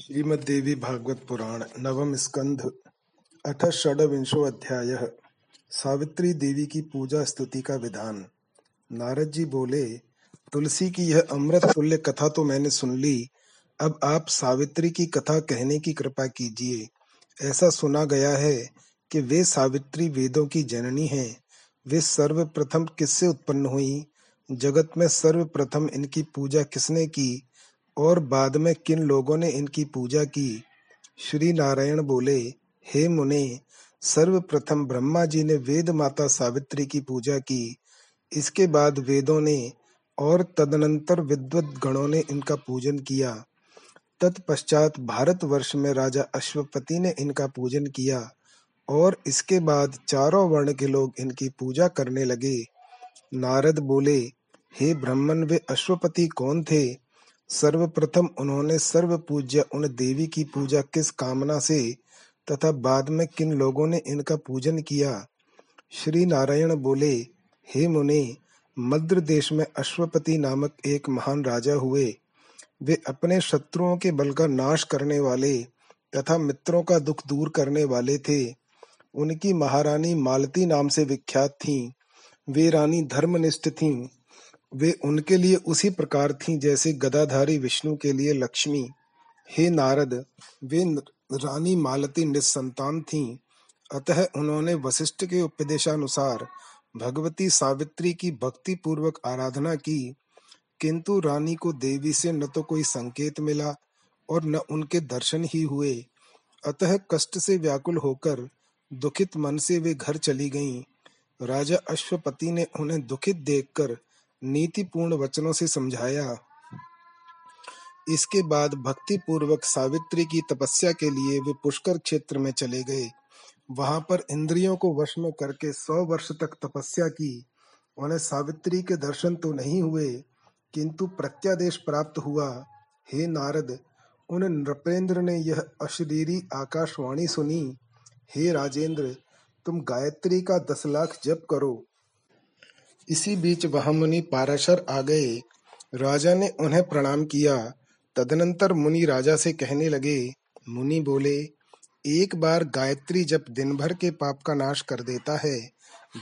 श्रीमद्देवी भागवत पुराण, नवम स्कंध, अथ षड्विंशो अध्याय। सावित्री देवी की पूजा स्तुति का विधान। नारद जी बोले, तुलसी की यह अमृत तुल्य कथा तो मैंने सुन ली, अब आप सावित्री की कथा कहने की कृपा कीजिए। ऐसा सुना गया है कि वे सावित्री वेदों की जननी हैं। वे सर्वप्रथम किससे उत्पन्न हुई? जगत में सर्वप्रथम इनकी पूजा किसने की? और बाद में किन लोगों ने इनकी पूजा की? श्री नारायण बोले, हे मुने, सर्वप्रथम ब्रह्मा जी ने वेद माता सावित्री की पूजा की। इसके बाद वेदों ने और तदनंतर विद्वत गणों ने इनका पूजन किया। तत्पश्चात भारतवर्ष में राजा अश्वपति ने इनका पूजन किया और इसके बाद चारों वर्ण के लोग इनकी पूजा करने लगे। नारद बोले, हे ब्राह्मण वे अश्वपति कौन थे? सर्वप्रथम उन्होंने सर्व पूज्य उन देवी की पूजा किस कामना से तथा बाद में किन लोगों ने इनका पूजन किया? श्री नारायण बोले, हे मुने, मद्र देश में अश्वपति नामक एक महान राजा हुए। वे अपने शत्रुओं के बल का नाश करने वाले तथा मित्रों का दुख दूर करने वाले थे। उनकी महारानी मालती नाम से विख्यात थीं। वे रानी धर्मनिष्ठ थीं। वे उनके लिए उसी प्रकार थीं जैसे गदाधारी विष्णु के लिए लक्ष्मी। हे नारद, वे रानी मालती निसंतान थीं। अतः उन्होंने वशिष्ठ के उपदेशानुसार भगवती सावित्री की भक्ति पूर्वक आराधना की। किंतु रानी को देवी से न तो कोई संकेत मिला और न उनके दर्शन ही हुए। अतः कष्ट से व्याकुल होकर दुखित मन से वे घर चली गईं। राजा अश्वपति ने उन्हें दुखित देखकर नीतिपूर्ण वचनों से समझाया। इसके बाद भक्ति पूर्वक सावित्री की तपस्या के लिए वे पुष्कर क्षेत्र में चले गए। वहाँ पर इंद्रियों को वश में करके सौ वर्ष तक तपस्या की। उन्हें सावित्री के दर्शन तो नहीं हुए, किंतु प्रत्यादेश प्राप्त हुआ। हे नारद, उन नृपेंद्र ने यह अशरीरी आकाशवाणी सुनी। हे राजेंद्र, तुम गायत्री का दस लाख जप करो। इसी बीच वह मुनि पाराशर आ गए। राजा ने उन्हें प्रणाम किया। तदनंतर मुनि राजा से कहने लगे, मुनि बोले, एक बार गायत्री जप दिन भर के पाप का नाश कर देता है,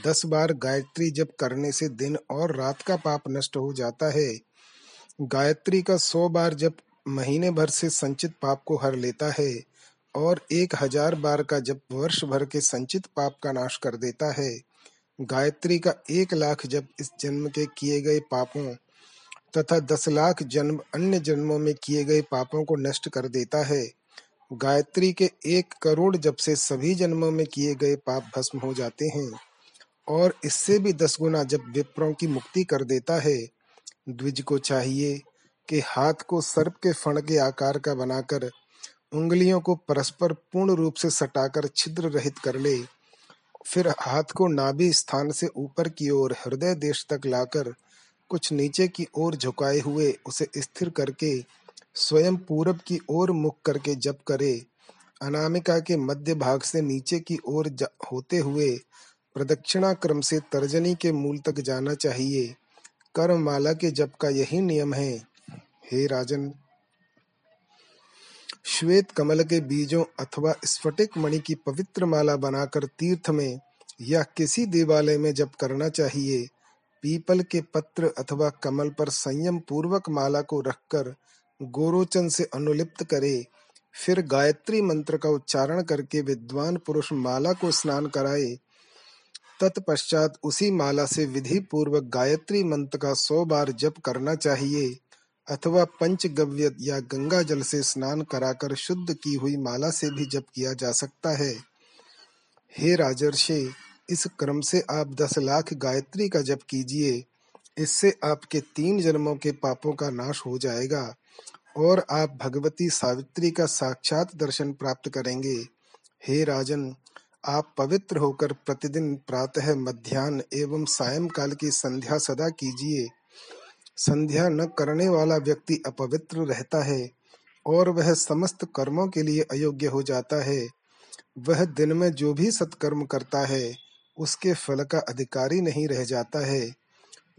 दस बार गायत्री जप करने से दिन और रात का पाप नष्ट हो जाता है, गायत्री का सौ बार जप महीने भर से संचित पाप को हर लेता है और एक हज़ार बार का जप वर्ष भर के संचित पाप का नाश कर देता है गायत्री का एक लाख जब इस जन्म के किए गए पापों तथा दस लाख जन्म अन्य जन्मों में किए गए पापों को नष्ट कर देता है, गायत्री के एक करोड़ जब से सभी जन्मों में किए गए पाप भस्म हो जाते हैं और इससे भी दस गुना जब विप्रों की मुक्ति कर देता है, द्विज को चाहिए कि हाथ को सर्प के फण के आकार का बनाकर, उंगलियों को परस्पर पूर्ण रूप से सटाकर छिद्र रहित कर ले। फिर हाथ को नाभि स्थान से ऊपर की ओर हृदय देश तक लाकर कुछ नीचे की ओर झुकाए हुए उसे स्थिर करके, स्वयं पूरब की ओर मुख करके जप करे। अनामिका के मध्य भाग से नीचे की ओर होते हुए प्रदक्षिणा क्रम से तर्जनी के मूल तक जाना चाहिए। कर्म माला के जप का यही नियम है। हे राजन श्वेत कमल के बीजों अथवा स्फटिक मणि की पवित्र माला बनाकर तीर्थ में या किसी देवालय में जप करना चाहिए। पीपल के पत्र अथवा कमल पर संयम पूर्वक माला को रखकर गोरोचन से अनुलिप्त करे। फिर गायत्री मंत्र का उच्चारण करके विद्वान पुरुष माला को स्नान कराए। तत्पश्चात उसी माला से विधि पूर्वक गायत्री मंत्र का सौ बार जप करना चाहिए। अथवा पंचगव्य या गंगा जल से स्नान कराकर शुद्ध की हुई माला से भी जप किया जा सकता है। हे राजर्षे, इस क्रम से आप दस लाख गायत्री का जप कीजिए। इससे आपके तीन जन्मों के पापों का नाश हो जाएगा और आप भगवती सावित्री का साक्षात दर्शन प्राप्त करेंगे। हे राजन, आप पवित्र होकर प्रतिदिन प्रातः, मध्यान्ह एवं सायंकाल की संध्या सदा कीजिए। संध्या न करने वाला व्यक्ति अपवित्र रहता है और वह समस्त कर्मों के लिए अयोग्य हो जाता है। वह दिन में जो भी सत्कर्म करता है, उसके फल का अधिकारी नहीं रह जाता है।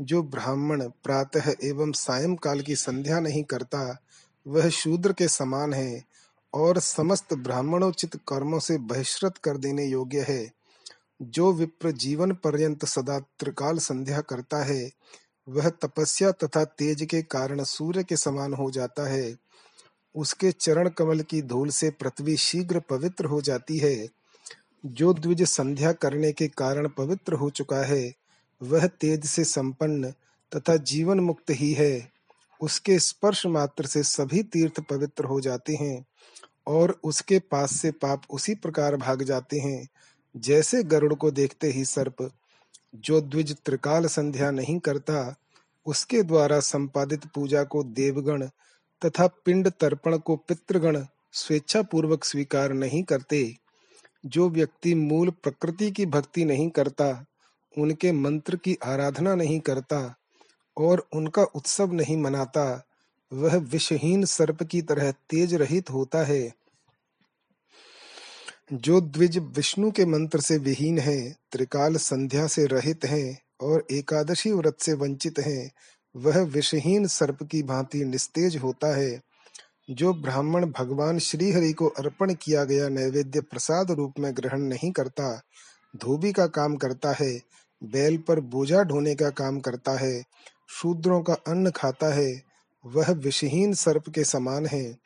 जो ब्राह्मण प्रातः एवं सायं काल की संध्या नहीं करता, वह शूद्र के समान है और समस्त ब्राह्मणोचित कर्मों से बहिष्कृत कर देने योग्य है। जो विप्र जीवन पर्यंत सदा त्रिकाल संध्या करता है वह तपस्या तथा तेज के कारण सूर्य के समान हो जाता है। उसके चरण कमल की धूल से पृथ्वी शीघ्र पवित्र हो जाती है। जो द्विज संध्या करने के कारण पवित्र हो चुका है, वह तेज से संपन्न तथा जीवन मुक्त ही है। उसके स्पर्श मात्र से सभी तीर्थ पवित्र हो जाते हैं और उसके पास से पाप उसी प्रकार भाग जाते हैं। जैसे गरुड़ को देखते ही सर्प, जो द्विज त्रिकाल संध्या नहीं करता उसके द्वारा संपादित पूजा को देवगण तथा पिंड तर्पण को पितृगण स्वेच्छा पूर्वक स्वीकार नहीं करते। जो व्यक्ति मूल प्रकृति की भक्ति नहीं करता, उनके मंत्र की आराधना नहीं करता और उनका उत्सव नहीं मनाता, वह विषहीन सर्प की तरह तेज रहित होता है। जो द्विज विष्णु के मंत्र से विहीन है, त्रिकाल संध्या से रहित हैं और एकादशी व्रत से वंचित हैं, वह विषहीन सर्प की भांति निस्तेज होता है। जो ब्राह्मण भगवान श्री हरि को अर्पण किया गया नैवेद्य प्रसाद रूप में ग्रहण नहीं करता, धोबी का काम करता है, बैल पर बोझा ढोने का काम करता है, शूद्रों का अन्न खाता है, वह विषहीन सर्प के समान है।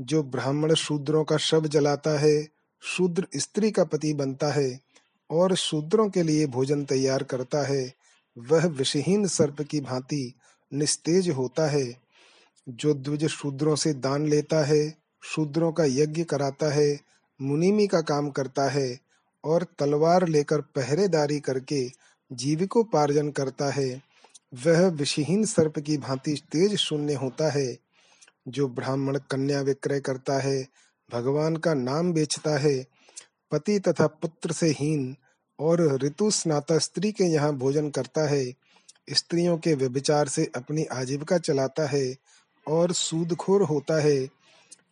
जो ब्राह्मण शूद्रों का शव जलाता है, शूद्र स्त्री का पति बनता है और शूद्रों के लिए भोजन तैयार करता है, वह विषहीन सर्प की भांति निस्तेज होता है। जो द्विज शूद्रों से दान लेता है, शूद्रों का यज्ञ कराता है, मुनिमी का काम करता है और तलवार लेकर पहरेदारी करके जीविकोपार्जन करता है, वह विषहीन सर्प की भांति तेज शून्य होता है। जो ब्राह्मण कन्या विक्रय करता है, भगवान का नाम बेचता है पति तथा पुत्र से हीन और ऋतु स्नाता स्त्री के यहाँ भोजन करता है, स्त्रियों के व्यभिचार से अपनी आजीविका चलाता है और सूदखोर होता है।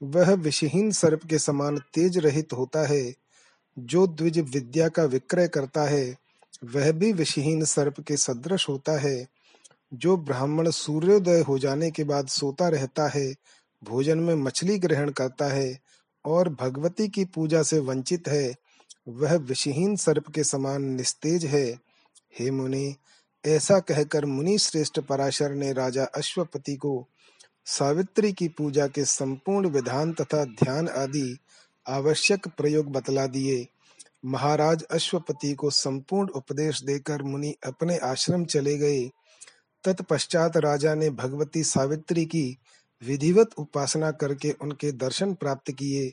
वह विषहीन सर्प के समान तेज रहित होता है। जो द्विज विद्या का विक्रय करता है, वह भी विषहीन सर्प के सदृश होता है। जो ब्राह्मण सूर्योदय हो जाने के बाद सोता रहता है, भोजन में मछली ग्रहण करता है और भगवती की पूजा से वंचित है, वह विषहीन सर्प के समान निस्तेज है। हे मुनि, ऐसा कहकर मुनि श्रेष्ठ पराशर ने राजा अश्वपति को सावित्री की पूजा के संपूर्ण विधान तथा ध्यान आदि आवश्यक प्रयोग बतला दिए। महाराज अश्वपति को संपूर्ण उपदेश देकर मुनि अपने आश्रम चले गए। तत्पश्चात राजा ने भगवती सावित्री की विधिवत उपासना करके उनके दर्शन प्राप्त किए,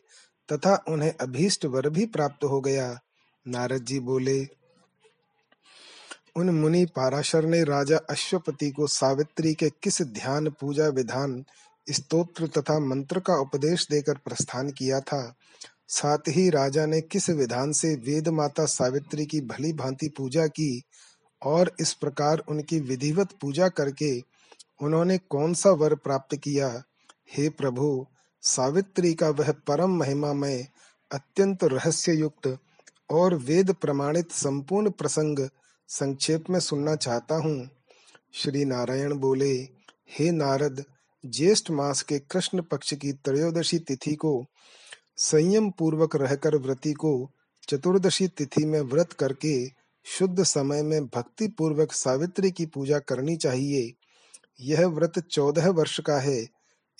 तथा उन्हें अभीष्ट वर भी प्राप्त हो गया। नारद जी बोले, उन मुनि पाराशर ने राजा अश्वपति को सावित्री के किस ध्यान, पूजा, विधान, स्तोत्र तथा मंत्र का उपदेश देकर प्रस्थान किया था? साथ ही राजा ने किस विधान से वेद माता सावित्री की भली भांति पूजा की, और इस प्रकार उनकी विधिवत पूजा करके उन्होंने कौन सा वर प्राप्त किया? हे प्रभु, सावित्री का वह परम महिमा में अत्यंत रहस्य युक्त और वेद प्रमाणित संपूर्ण प्रसंग संक्षेप में सुनना चाहता हूँ। श्री नारायण बोले, हे नारद, ज्येष्ठ मास के कृष्ण पक्ष की त्रयोदशी तिथि को, संयम पूर्वक रहकर व्रती को चतुर्दशी तिथि में व्रत करके शुद्ध समय में भक्ति पूर्वक सावित्री की पूजा करनी चाहिए। यह व्रत चौदह वर्ष का है।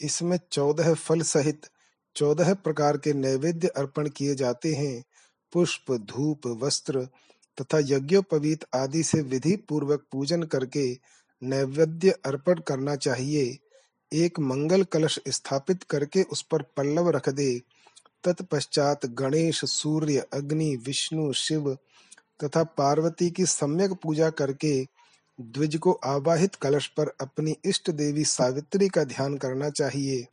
इसमें चौदह फल सहित चौदह प्रकार के नैवेद्य अर्पण किए जाते हैं। पुष्प, धूप, वस्त्र तथा यज्ञोपवीत आदि से विधि पूर्वक पूजन करके नैवेद्य अर्पण करना चाहिए। एक मंगल कलश स्थापित करके उस पर पल्लव रख दे। तत्पश्चात गणेश, सूर्य, अग्नि, विष्णु, शिव तथा पार्वती की सम्यक पूजा करके द्विज को आवाहित कलश पर अपनी इष्ट देवी सावित्री का ध्यान करना चाहिए।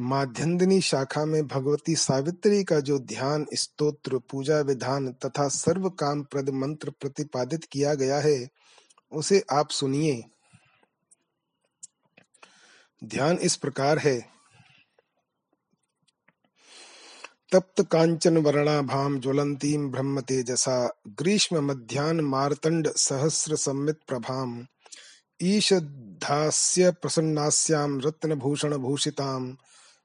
माध्यन्दिनी शाखा में भगवती सावित्री का जो ध्यान, स्तोत्र, पूजा विधान तथा सर्व काम प्रद मंत्र प्रतिपादित किया गया है, उसे आप सुनिए। ध्यान इस प्रकार है। तप्त कांचन वर्णाभाम ज्वलंतीं ब्रह्म तेजसा ग्रीष्म मध्यान मार्तंड सहस्र सम्मित प्रभाम ईशधास्य प्रसन्नास्यां रत्नभूषण भूषितां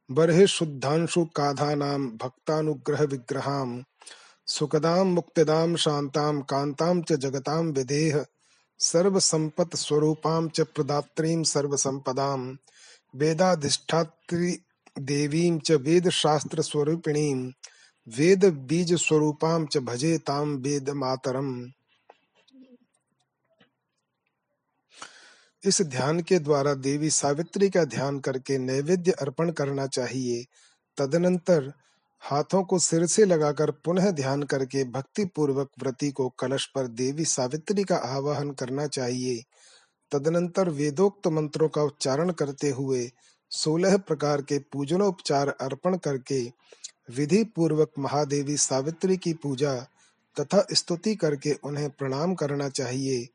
बर्हि शुद्धांशु काधानां भक्तानुग्रह विग्रहां सुखदां मुक्तिदां शान्तां कान्तां च जगतां विदेह सर्वसम्पत् स्वरूपां च प्रदात्रीं सर्वसम्पदां वेदाधिष्ठात्री देवीं च वेदशास्त्रस्वरूपिणीं, वेदबीजस्वरूपां च भजे तां वेदमातरम्। इस ध्यान के द्वारा देवी सावित्री का ध्यान करके नैवेद्य अर्पण करना चाहिए। तदनंतर हाथों को सिर से लगाकर पुनः ध्यान करके भक्ति पूर्वक व्रति को कलश पर देवी सावित्री का आवाहन करना चाहिए। तदनंतर वेदोक्त मंत्रों का उच्चारण करते हुए सोलह प्रकार के पूजनोपचार अर्पण करके विधि पूर्वक महादेवी सावित्री की पूजा तथा स्तुति करके उन्हें प्रणाम करना चाहिए।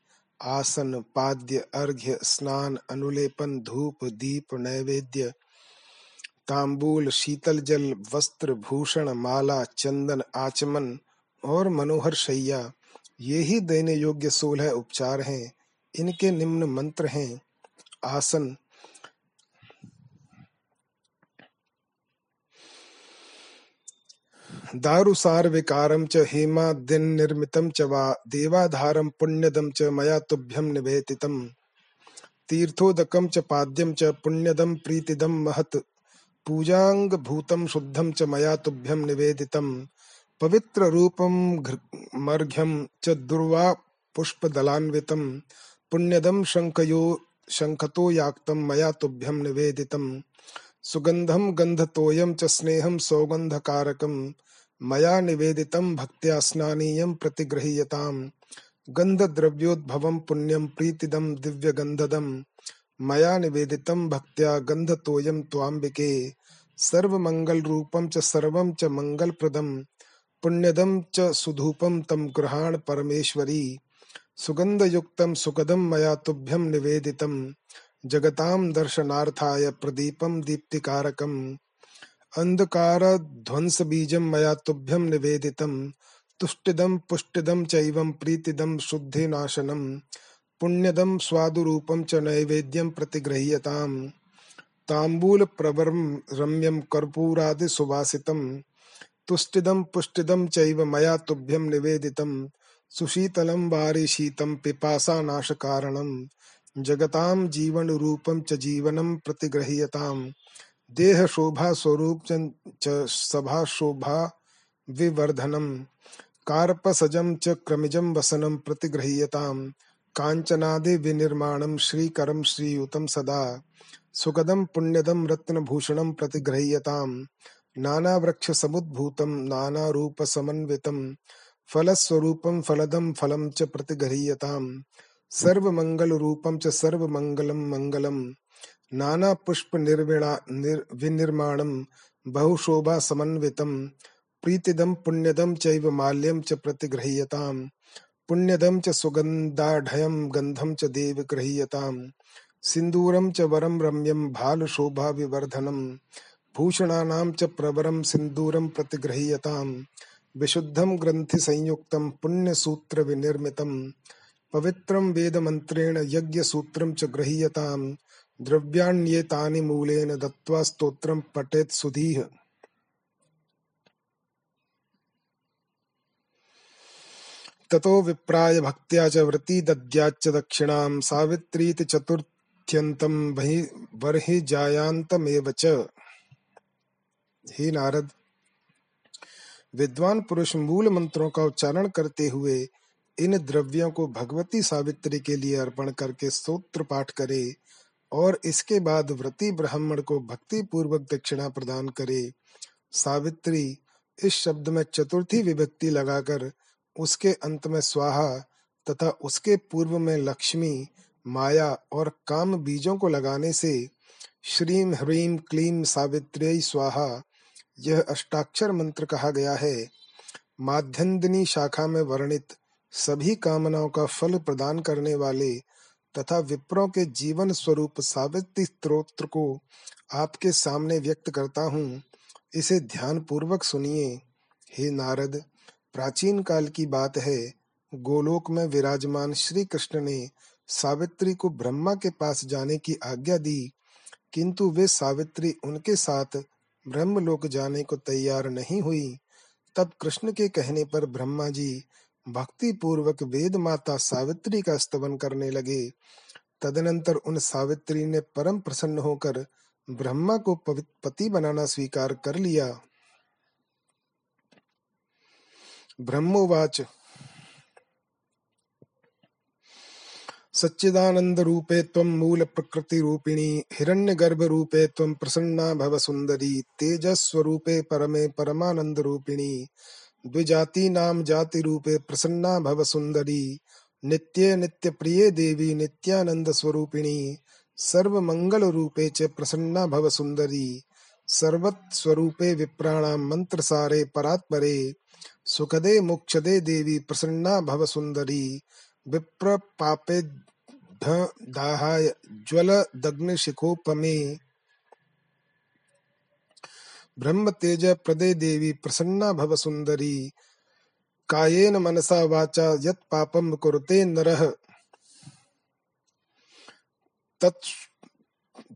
आसन, पाद्य, अर्घ्य, स्नान, अनुलेपन, धूप, दीप, नैवेद्य, तांबूल, शीतल जल, वस्त्र, भूषण, माला, चंदन, आचमन और मनोहर शैया। ये ही देने योग्य सोलह उपचार हैं। इनके निम्न मंत्र हैं। आसन दारुसारविकारं च हेमाद्यन्निर्मितं च वा देवाधारं पुण्यदं च मया तुभ्यं निवेदितम्। तीर्थोदकं च पाद्यं च पुण्यदं प्रीतिदं महत्। पूजाङ्गभूतं शुद्धं च मया तुभ्यं निवेदितम्। पवित्ररूपं मर्घ्यं च दुर्वा पुष्पदलान्वितं पुण्यदं शङ्खयो शङ्खतो याक्तं मया तुभ्यं निवेदितम्। सुगन्धं गन्धतोयं च स्नेहं सौगन्धकारकम्। मया निवेदितं भक्त्या स्नानीयं प्रतिगृह्यताम्। गन्धद्रव्योद्भवं पुण्यं प्रीतिदं दिव्यगन्धदम् मया निवेदितं भक्त्या गन्धतोयं त्वाम्बिके। सर्वमङ्गलरूपं च सर्वं च मङ्गलप्रदम् पुण्यदं च सुधूपं तं गृहाण परमेश्वरी। सुगन्धयुक्तं सुखदं मया तुभ्यं निवेदितं। जगतां दर्शनार्थाय प्रदीपं दीप्तिकारकम्। अन्धकारध्वंसबीजं मया तुभ्यं निवेदितं, तुष्टिदं पुष्टिदं चैवं प्रीतिदं शुद्धिनाशनं, पुण्यदं स्वादुरूपं च नैवेद्यं प्रतिगृह्यताम्। ताम्बूलप्रवरं रम्यं कर्पूरादिसुवासितं तुष्टिदं पुष्टिदं चैव मया तुभ्यं निवेदितं, सुशीतलं वारिशीतं पिपासानाशकारणं, जगतां जीवनरूपं च जीवनं प्रतिगृह्यताम्। देह शोभा स्वरूप च सभा शोभा विवर्धनम कार्पसजम च क्रमिजम वसनम प्रतिगृह्यताम कांचनादि विनिर्माणम श्रीकरम श्रीयुतम सदा सुगदम पुण्यदम रत्नभूषणम प्रतिगृह्यताम नाना वृक्ष समुद्भूतम नाना रूप समन्वितम फलस्वरूपम फलदम फलम च प्रतिगृह्यताम सर्वमंगल रूपम च सर्वमंगलम मंगलम नाना पुष्प निर्विणा निर, विनिर्माणम बहुशोभा समन्वितम प्रीतिदम पुण्यदम चैव माल्यम च प्रतिगृह्यताम पुण्यदम च सुगंधाढ़यम गंधम च देव गृह्यताम सिंदूरम च वरम रम्यम भाल शोभा विवर्धनम भूषणानाम च प्रवरम सिंदूरम प्रतिगृह्यताम विशुद्धम ग्रंथि संयुक्तम पुण्य सूत्र विनिर्मितम पवित्रम वेद मंत्रेण यज्ञ सूत्रम च गृह्यताम द्रव्याण्येतानि मूलेन दत्त्वा स्तोत्रं पठेत् सुधीः। ततो विप्राय भक्त्या च व्रती दद्याच्च दक्षिणां, सावित्रीति चतुर्थ्यन्तं बर्हि जायान्तमेव च। हे नारद, विद्वान पुरुष मूल मंत्रों का उच्चारण करते हुए इन द्रव्यों को भगवती सावित्री के लिए अर्पण करके स्तोत्र पाठ करे। और इसके बाद व्रती ब्राह्मण को भक्ति पूर्वक दक्षिणा प्रदान करे। सावित्री, इस शब्द में चतुर्थी विभक्ति लगाकर उसके अंत में स्वाहा तथा उसके पूर्व में लक्ष्मी, माया और काम बीजों को लगाने से श्रीम ह्रीम क्लीम सावित्री स्वाहा, यह अष्टाक्षर मंत्र कहा गया है। माध्यन्दिनी शाखा में वर्णित सभी कामनाओं का फल प्रदान करने वाले तथा विप्रों के जीवन स्वरूप सावित्री स्त्रोत्र को आपके सामने व्यक्त करता हूँ। इसे ध्यान पूर्वक सुनिए। हे नारद, प्राचीन काल की बात है। गोलोक में विराजमान श्री कृष्ण ने सावित्री को ब्रह्मा के पास जाने की आज्ञा दी, किंतु वे सावित्री उनके साथ ब्रह्मलोक जाने को तैयार नहीं हुई। तब कृष्ण के कहने पर ब्रह्मा जी भक्ति पूर्वक वेद माता सावित्री का स्तवन करने लगे। तदनंतर उन सावित्री ने परम प्रसन्न होकर ब्रह्मा को पति बनाना स्वीकार कर लिया। ब्रह्मोवाच। सच्चिदानन्दरूपे त्वं मूलप्रकृतिरूपिणी हिरण्यगर्भरूपे त्वं प्रसन्ना भव सुंदरी तेजस्वरूपे परमे परमानन्दरूपिणी द्विजातीनां जातिरूपे प्रसन्ना भव सुन्दरी। नित्ये नित्यप्रिये देवी नित्यानन्दस्वरूपिणी सर्वमङ्गलरूपे च प्रसन्ना भव सुन्दरी। सर्वत्स्वरूपे विप्राणां मन्त्रसारे परात्परे। सुखदे मोक्षदे देवी प्रसन्ना भव सुन्दरी। विप्रपापे दाहाय ज्वलदग्निशिखोपमे। ब्रह्म तेज प्रदे देवी प्रसन्ना भव सुन्दरी। कायेन मनसा वाचा, यत् पापं कुरुते नरः।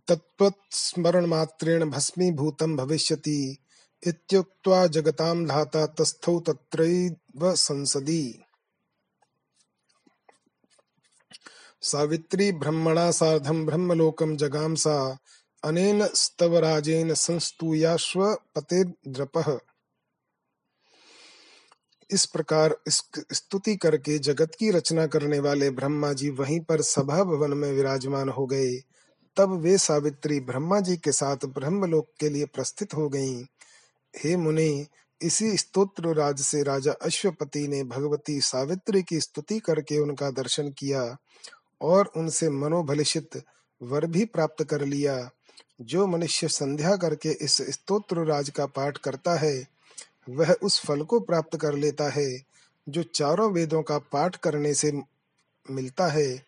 तत्त्वस्मरणमात्रेण भस्मीभूतं भविष्यति। इत्युक्त्वा जगतां धाता तस्थौ तत्रैव संसदि। सावित्री ब्रह्मणा सार्धं ब्रह्मलोकं जगाम सा अनेन स्तवराजेन संस्तूयाश्व पतेर्द्रपः इस प्रकार स्तुति करके जगत की रचना करने वाले ब्रह्मा जी वहीं पर सभा भवन में विराजमान हो गए। तब वे सावित्री ब्रह्मा जी के साथ ब्रह्मलोक के लिए प्रस्थित हो गईं। हे मुनि, इसी स्तोत्र राज से राजा अश्वपति ने भगवती सावित्री की स्तुति करके उनका दर्शन किया और उनसे मनोभलिषित वर भी प्राप्त कर लिया। जो मनुष्य संध्या करके इस स्तोत्र राज का पाठ करता है, वह उस फल को प्राप्त कर लेता है, जो चारों वेदों का पाठ करने से मिलता है।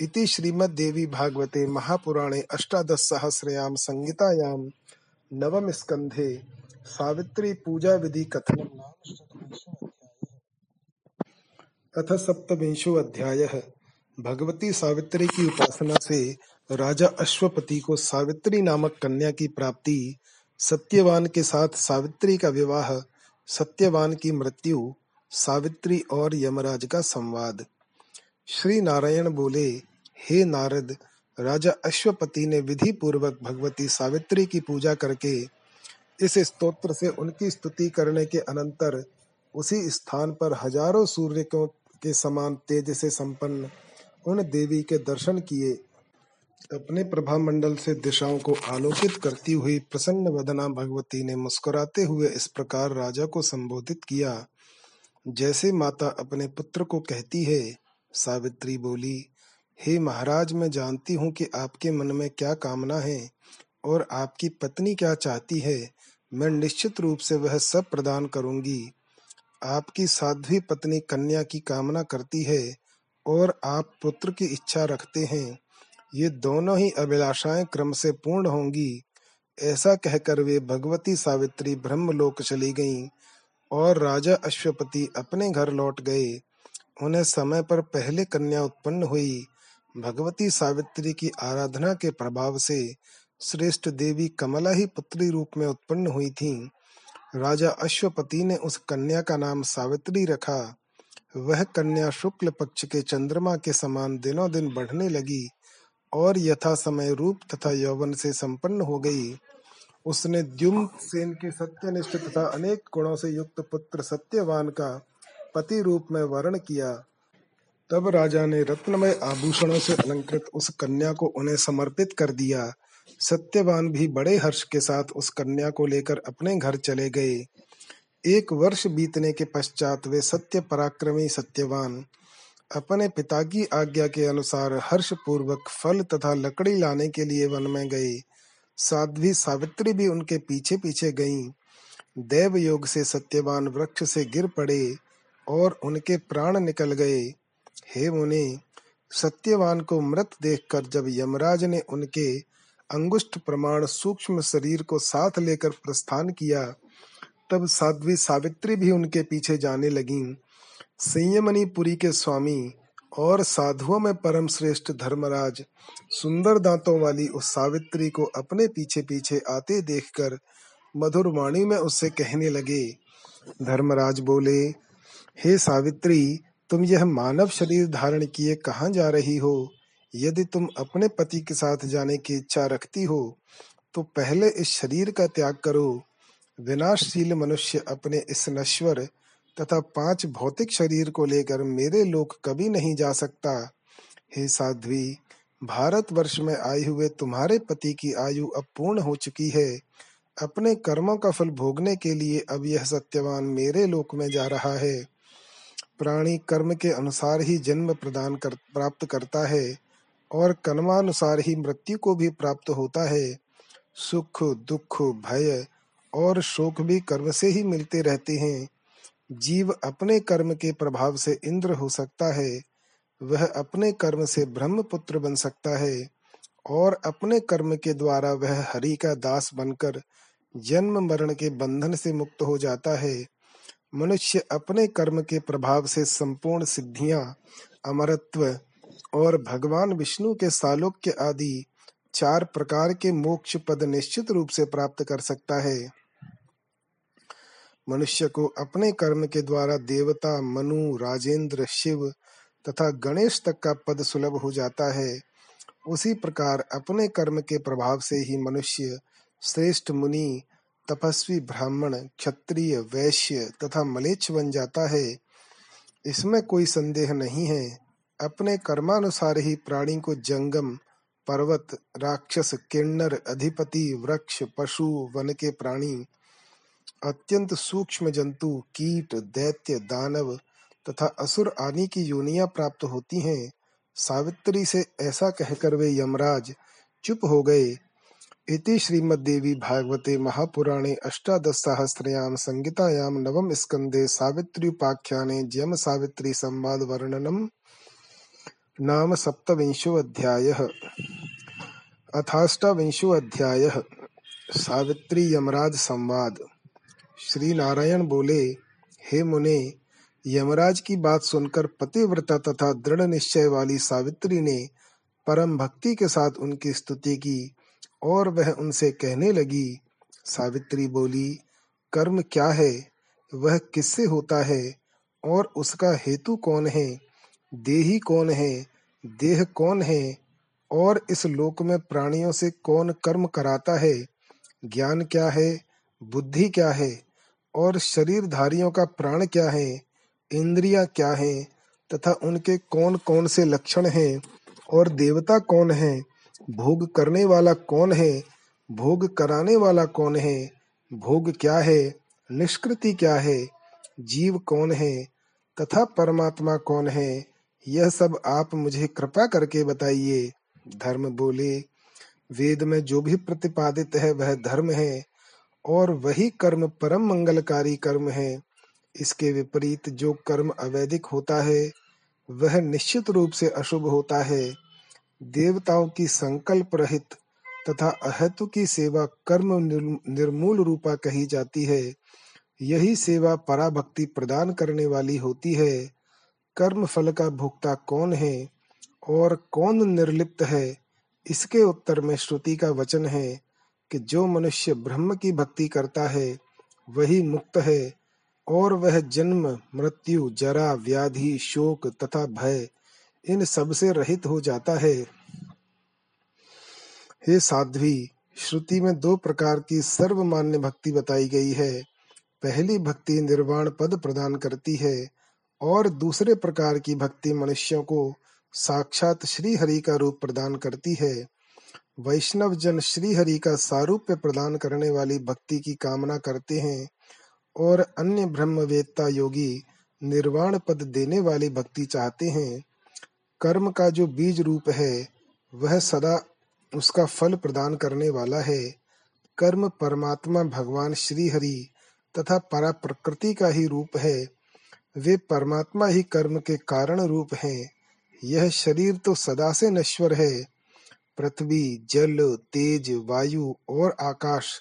इति श्रीमद देवी भागवते महापुराणे अष्टादश सहस्रयाम संहितायाम नवम स्कंधे सावित्री पूजा विधि कथन अथ सप्तविंशो अध्याय। भगवती सावित्री की उपासना से राजा अश्वपति को सावित्री नामक कन्या की प्राप्ति, सत्यवान के साथ सावित्री का विवाह, सत्यवान की मृत्यु, सावित्री और यमराज का संवाद। श्री नारायण बोले, हे नारद, राजा अश्वपति ने विधि पूर्वक भगवती सावित्री की पूजा करके, इस स्तोत्र से उनकी स्तुति करने के अनंतर उसी स्थान पर हज़ारों सूर्य के समान तेज से संपन्न उन देवी के दर्शन किए। अपने प्रभा मंडल से दिशाओं को आलोकित करती हुई प्रसन्न वदना भगवती ने मुस्कुराते हुए इस प्रकार राजा को संबोधित किया, जैसे माता अपने पुत्र को कहती है, सावित्री बोली, हे महाराज, मैं जानती हूँ कि आपके मन में क्या कामना है और आपकी पत्नी क्या चाहती है। मैं निश्चित रूप से वह सब प्रदान करूँगी। आपकी साध्वी पत्नी कन्या की कामना करती है और आप पुत्र की इच्छा रखते हैं। ये दोनों ही अभिलाषाएँ क्रम से पूर्ण होंगी। ऐसा कहकर वे भगवती सावित्री ब्रह्मलोक चली गईं और राजा अश्वपति अपने घर लौट गए। उन्हें समय पर पहले कन्या उत्पन्न हुई। भगवती सावित्री की आराधना के प्रभाव से श्रेष्ठ देवी कमला ही पुत्री रूप में उत्पन्न हुई थीं। राजा अश्वपति ने उस कन्या का नाम सावित्री रखा। वह कन्या शुक्ल पक्ष के चंद्रमा के समान दिनों दिन बढ़ने लगी। और यथा समय रूप तथा यौवन से संपन्न हो गई। उसने द्युम सेन के सत्यनिष्ठ तथा अनेक गुणों से युक्त पुत्र सत्यवान का पति रूप में वर्ण किया। तब राजा ने रत्नमय आभूषणों से अलंकृत उस कन्या को उन्हें समर्पित कर दिया। सत्यवान भी बड़े हर्ष के साथ उस कन्या को लेकर अपने घर चले गए। एक वर्ष बीतने के पश्चात वे सत्य पराक्रमी सत्यवान अपने पिता की आज्ञा के अनुसार हर्ष पूर्वक फल तथा लकड़ी लाने के लिए वन में गए साध्वी सावित्री भी उनके पीछे पीछे गईं। देव योग से सत्यवान वृक्ष से गिर पड़े और उनके प्राण निकल गए। हे मुनि, सत्यवान को मृत देखकर जब यमराज ने उनके अंगुष्ठ प्रमाण सूक्ष्म शरीर को साथ लेकर प्रस्थान किया, तब साध्वी सावित्री भी उनके पीछे जाने लगी। संयमनीपुरी के स्वामी और साधुओं में परम श्रेष्ठ धर्मराज सुंदर दांतों वाली उस सावित्री को अपने पीछे पीछे आते देखकर मधुर वाणी में उससे कहने लगे, धर्मराज बोले, हे सावित्री, तुम यह मानव शरीर धारण किए कहाँ जा रही हो? यदि तुम अपने पति के साथ जाने की इच्छा रखती हो तो पहले इस शरीर का त्याग करो। विनाशशील मनुष्य अपने इस नश्वर तथा पाँच भौतिक शरीर को लेकर मेरे लोक कभी नहीं जा सकता। हे साध्वी भारत वर्ष में आए हुए तुम्हारे पति की आयु अब पूर्ण हो चुकी है। अपने कर्मों का फल भोगने के लिए अब यह सत्यवान मेरे लोक में जा रहा है। प्राणी कर्म के अनुसार ही जन्म प्रदान कर, प्राप्त करता है और कर्मानुसार ही मृत्यु को भी प्राप्त होता है। सुख, दुख, भय और शोक भी कर्म से ही मिलते रहते हैं। जीव अपने कर्म के प्रभाव से इंद्र हो सकता है, वह अपने कर्म से ब्रह्म पुत्र बन सकता है और अपने कर्म के द्वारा वह हरि का दास बनकर जन्म मरण के बंधन से मुक्त हो जाता है। मनुष्य अपने कर्म के प्रभाव से संपूर्ण सिद्धियाँ, अमरत्व और भगवान विष्णु के सालोक्य आदि चार प्रकार के मोक्ष पद निश्चित रूप से प्राप्त कर सकता है। मनुष्य को अपने कर्म के द्वारा देवता, मनु, राजेंद्र, शिव तथा गणेश तक का पद सुलभ हो जाता है। उसी प्रकार अपने कर्म के प्रभाव से ही मनुष्य, श्रेष्ठ मुनि, तपस्वी ब्राह्मण, क्षत्रिय, वैश्य तथा मलेच्छ बन जाता है। इसमें कोई संदेह नहीं है। अपने कर्मानुसार ही प्राणी को जंगम, पर्वत, राक्षस, किन्नर, अधिपति, वृक्ष, पशु, वन के प्राणी अत्यंत सूक्ष्म जंतु, कीट, दैत्य, दानव तथा असुर आदि की योनियाँ प्राप्त होती हैं। सावित्री से ऐसा कहकर वे यमराज चुप हो गए। इति श्रीमद्देवी भागवते महापुराणे अष्टादशसहस्रयां संहितायां नवम स्कंदे सावित्री सावित्र्युपाख्याने जम सावित्री संवाद वर्णनम नाम सप्तविंशो अध्यायः अथाष्टाविंशो अध्यायः सावित्री यमराज संवाद। श्री नारायण बोले, हे मुने, यमराज की बात सुनकर पतिव्रता तथा दृढ़ निश्चय वाली सावित्री ने परम भक्ति के साथ उनकी स्तुति की और वह उनसे कहने लगी। सावित्री बोली, कर्म क्या है? वह किससे होता है? और उसका हेतु कौन है? देही कौन है? देह कौन है? और इस लोक में प्राणियों से कौन कर्म कराता है? ज्ञान क्या है? बुद्धि क्या है? और शरीरधारियों का प्राण क्या है? इंद्रियाँ क्या हैं? तथा उनके कौन कौन से लक्षण हैं? और देवता कौन है? भोग करने वाला कौन है? भोग कराने वाला कौन है? भोग क्या है? निष्कृति क्या है? जीव कौन है? तथा परमात्मा कौन है? यह सब आप मुझे कृपा करके बताइए। धर्म बोले, वेद में जो भी प्रतिपादित है वह धर्म है। और वही कर्म परम मंगलकारी कर्म है। इसके विपरीत जो कर्म अवैधिक होता है, वह निश्चित रूप से अशुभ होता है। देवताओं की संकल्प रहित तथा अहेतु की सेवा कर्म निर्मूल रूपा कही जाती है। यही सेवा पराभक्ति प्रदान करने वाली होती है। कर्म फल का भुगता कौन है और कौन निर्लिप्त है, इसके उत्तर में श्रुति का वचन है। कि जो मनुष्य ब्रह्म की भक्ति करता है, वही मुक्त है, और वह जन्म, मृत्यु, जरा, व्याधि, शोक तथा भय, इन सबसे रहित हो जाता है। हे साध्वी, श्रुति में दो प्रकार की सर्वमान्य भक्ति बताई गई है। पहली भक्ति निर्वाण पद प्रदान करती है, और दूसरे प्रकार की भक्ति मनुष्यों को साक्षात श्री हरि का रूप प्रदान करती है। वैष्णव जन श्री हरि का सारूप्य प्रदान करने वाली भक्ति की कामना करते हैं और अन्य ब्रह्मवेत्ता योगी निर्वाण पद देने वाली भक्ति चाहते हैं। कर्म का जो बीज रूप है, वह सदा उसका फल प्रदान करने वाला है। कर्म परमात्मा भगवान श्री हरि तथा परा प्रकृति का ही रूप है। वे परमात्मा ही कर्म के कारण रूप हैं। यह शरीर तो सदा से नश्वर है। पृथ्वी, जल, तेज, वायु और आकाश,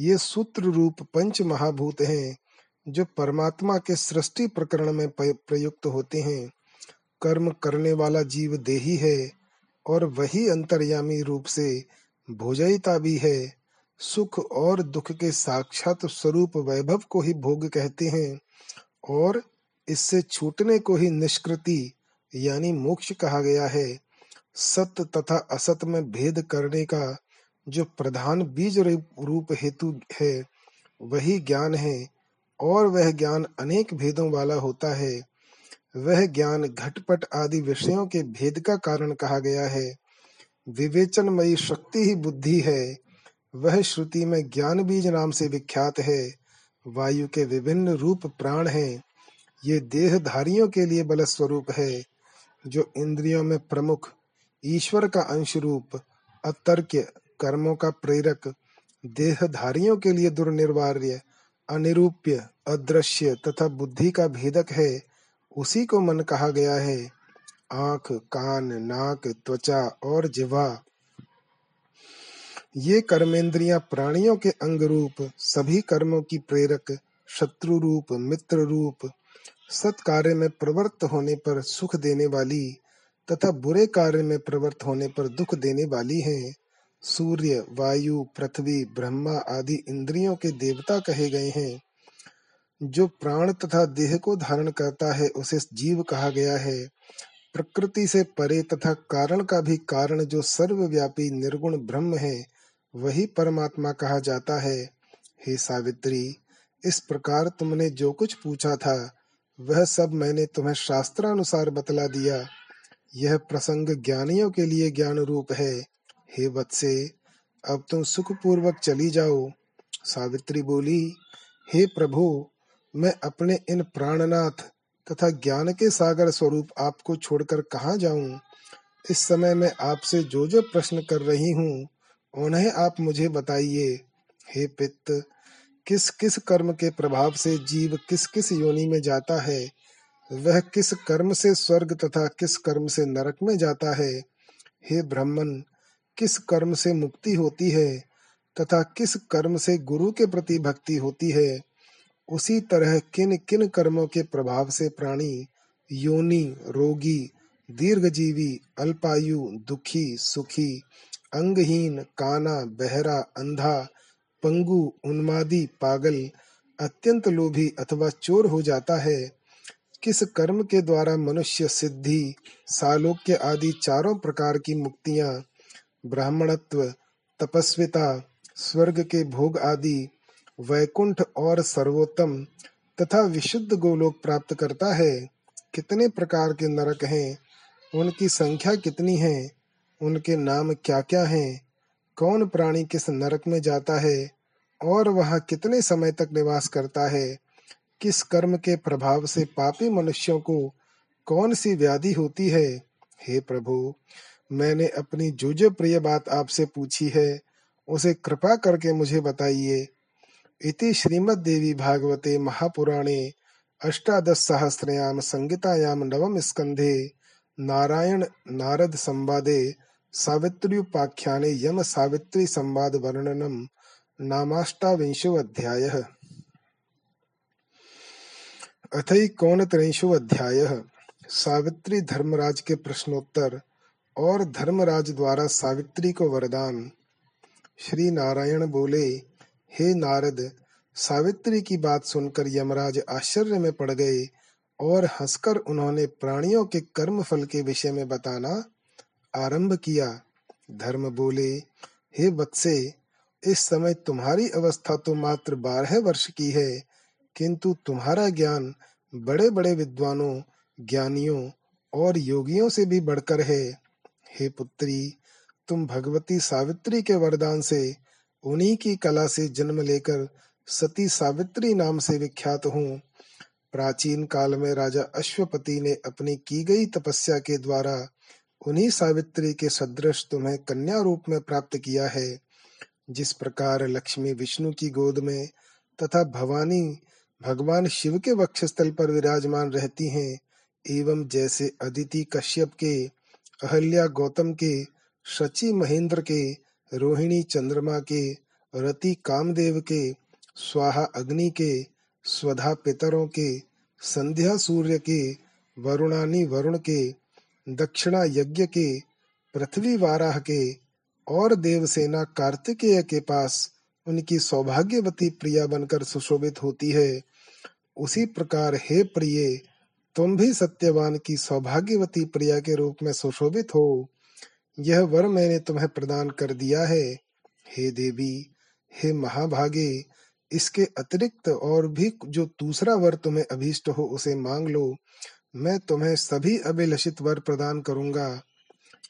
ये सूत्र रूप पंच महाभूत हैं, जो परमात्मा के सृष्टि प्रकरण में प्रयुक्त होते हैं। कर्म करने वाला जीव देही है और वही अंतर्यामी रूप से भोजयिता भी है। सुख और दुख के साक्षात स्वरूप वैभव को ही भोग कहते हैं और इससे छूटने को ही निष्कृति, यानी मोक्ष कहा गया है। सत्य तथा असत में भेद करने का जो प्रधान बीज रूप हेतु है, वही ज्ञान है और वह ज्ञान अनेक भेदों वाला होता है। वह ज्ञान घटपट आदि विषयों के भेद का कारण कहा गया है। विवेचनमयी शक्ति ही बुद्धि है। वह श्रुति में ज्ञान बीज नाम से विख्यात है। वायु के विभिन्न रूप प्राण हैं। ये देहधारियों के लिए बल स्वरूप है, जो इंद्रियों में प्रमुख ईश्वर का अंश रूप अतर्क्य, कर्मों का प्रेरक, देहधारियों के लिए दुर्निर्वार्य, अनिरूप्य, अदृश्य तथा बुद्धि का भेदक है, उसी को मन कहा गया है। आँख, कान, नाक, त्वचा और जिवा ये कर्मेंद्रियाँ प्राणियों के अंग रूप सभी कर्मों की प्रेरक शत्रु रूप मित्र रूप सत्कार्य में प्रवृत्त होने पर सुख देने वाली तथा बुरे कार्य में प्रवृत्त होने पर दुख देने वाली हैं। सूर्य, वायु, पृथ्वी, ब्रह्मा आदि इंद्रियों के देवता कहे गए हैं। जो प्राण तथा देह को धारण करता है, उसे जीव कहा गया है। प्रकृति से परे तथा कारण का भी कारण जो सर्वव्यापी निर्गुण ब्रह्म है, वही परमात्मा कहा जाता है। हे सावित्री, इस प्रकार तुमने जो कुछ पूछा था, वह सब मैंने तुम्हें शास्त्रानुसार बतला दिया। यह प्रसंग ज्ञानियों के लिए ज्ञान रूप है। हे वत्से अब तुम सुख पूर्वक चली जाओ। सावित्री बोली, हे प्रभु, मैं अपने इन प्राणनाथ तथा ज्ञान के सागर स्वरूप आपको छोड़कर कहाँ जाऊँ? इस समय मैं आपसे जो जो प्रश्न कर रही हूँ, उन्हें आप मुझे बताइए। हे पित्त किस किस कर्म के प्रभाव से जीव किस किस योनि में जाता है? वह किस कर्म से स्वर्ग तथा किस कर्म से नरक में जाता है? हे ब्राह्मण, किस कर्म से मुक्ति होती है तथा किस कर्म से गुरु के प्रति भक्ति होती है? उसी तरह किन किन कर्मों के प्रभाव से प्राणी, योनि, रोगी, दीर्घजीवी, अल्पायु, दुखी, सुखी, अंगहीन, काना, बहरा, अंधा, पंगु, उन्मादी, पागल, अत्यंत लोभी अथवा चोर हो जाता है किस कर्म के द्वारा मनुष्य सिद्धि, सालोक्य आदि चारों प्रकार की मुक्तियाँ, ब्राह्मणत्व, तपस्विता, स्वर्ग के भोग आदि वैकुंठ और सर्वोत्तम तथा विशुद्ध गोलोक प्राप्त करता है, कितने प्रकार के नरक हैं, उनकी संख्या कितनी है, उनके नाम क्या क्या हैं, कौन प्राणी किस नरक में जाता है, और वह कितने समय तक निवास करता है किस कर्म के प्रभाव से पापी मनुष्यों को कौन सी व्याधि होती है? हे प्रभु, मैंने अपनी जो जो प्रिय बात आपसे पूछी है, उसे कृपा करके मुझे बताइए। इति श्रीमद देवी भागवते महापुराणे अष्टादश सहस्रयाम संगीतायाम नवम स्कंधे नारायण नारद संवादे सावित्री सावित्र्युपाख्याने यम सावित्री संवाद वर्णनम नामाष्टाविंशो अध्यायः। अथैकोनत्रिंशो अध्यायः। सावित्री धर्मराज के प्रश्नोत्तर और धर्मराज द्वारा सावित्री को वरदान। श्री नारायण बोले, हे नारद, सावित्री की बात सुनकर यमराज आश्चर्य में पड़ गए और हंसकर उन्होंने प्राणियों के कर्म फल के विषय में बताना आरंभ किया। धर्म बोले, हे बत्से, इस समय तुम्हारी अवस्था तो मात्र बारह वर्ष की है किंतु तुम्हारा ज्ञान बड़े बड़े विद्वानों, ज्ञानियों और योगियों से भी बढ़कर है। हे पुत्री, तुम भगवती सावित्री के वरदान से उन्हीं की कला से जन्म लेकर सती सावित्री नाम से विख्यात हूँ। प्राचीन काल में राजा अश्वपति ने अपनी की गई तपस्या के द्वारा उन्हीं सावित्री के सदृश तुम्हें कन्या रूप में प्राप्त किया है। जिस प्रकार लक्ष्मी विष्णु की गोद में तथा भवानी भगवान शिव के वक्षस्थल पर विराजमान रहती हैं, एवं जैसे अदिति कश्यप के, अहल्या गौतम के, शची महेंद्र के, रोहिणी चंद्रमा के, रति कामदेव के, स्वाहा अग्नि के, स्वधा पितरों के, संध्या सूर्य के, वरुणानी वरुण के, दक्षिणा यज्ञ के, पृथ्वी वाराह के, और देवसेना कार्तिकेय के पास उनकी सौभाग्यवती प्रिया बनकर सुशोभित होती है। उसी प्रकार, हे प्रिय, तुम भी सत्यवान की सौभाग्यवती प्रिया के रूप में सुशोभित हो। यह वर मैंने तुम्हें प्रदान कर दिया है। हे देवी, हे महाभागे, इसके अतिरिक्त और भी जो दूसरा वर तुम्हें अभीष्ट हो, उसे मांग लो। मैं तुम्हें सभी अभिलषित वर प्रदान करूँगा।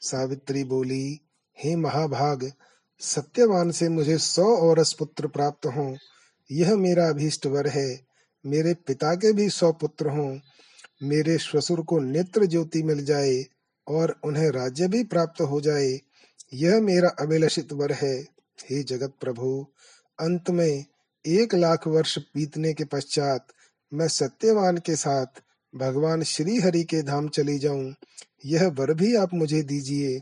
सावित्री बोली, हे महाभाग सत्यवान से मुझे सौ और पुत्र प्राप्त हों। यह मेरा अभीष्ट वर है। मेरे पिता के भी सौ पुत्र हों। मेरे श्वसुर को नेत्र ज्योति मिल जाए और उन्हें राज्य भी प्राप्त हो जाए। यह मेरा अभिलषित वर है। हे जगत प्रभु, अंत में एक लाख वर्ष बीतने के पश्चात मैं सत्यवान के साथ भगवान श्री हरि के धाम चली जाऊँ। यह वर भी आप मुझे दीजिए।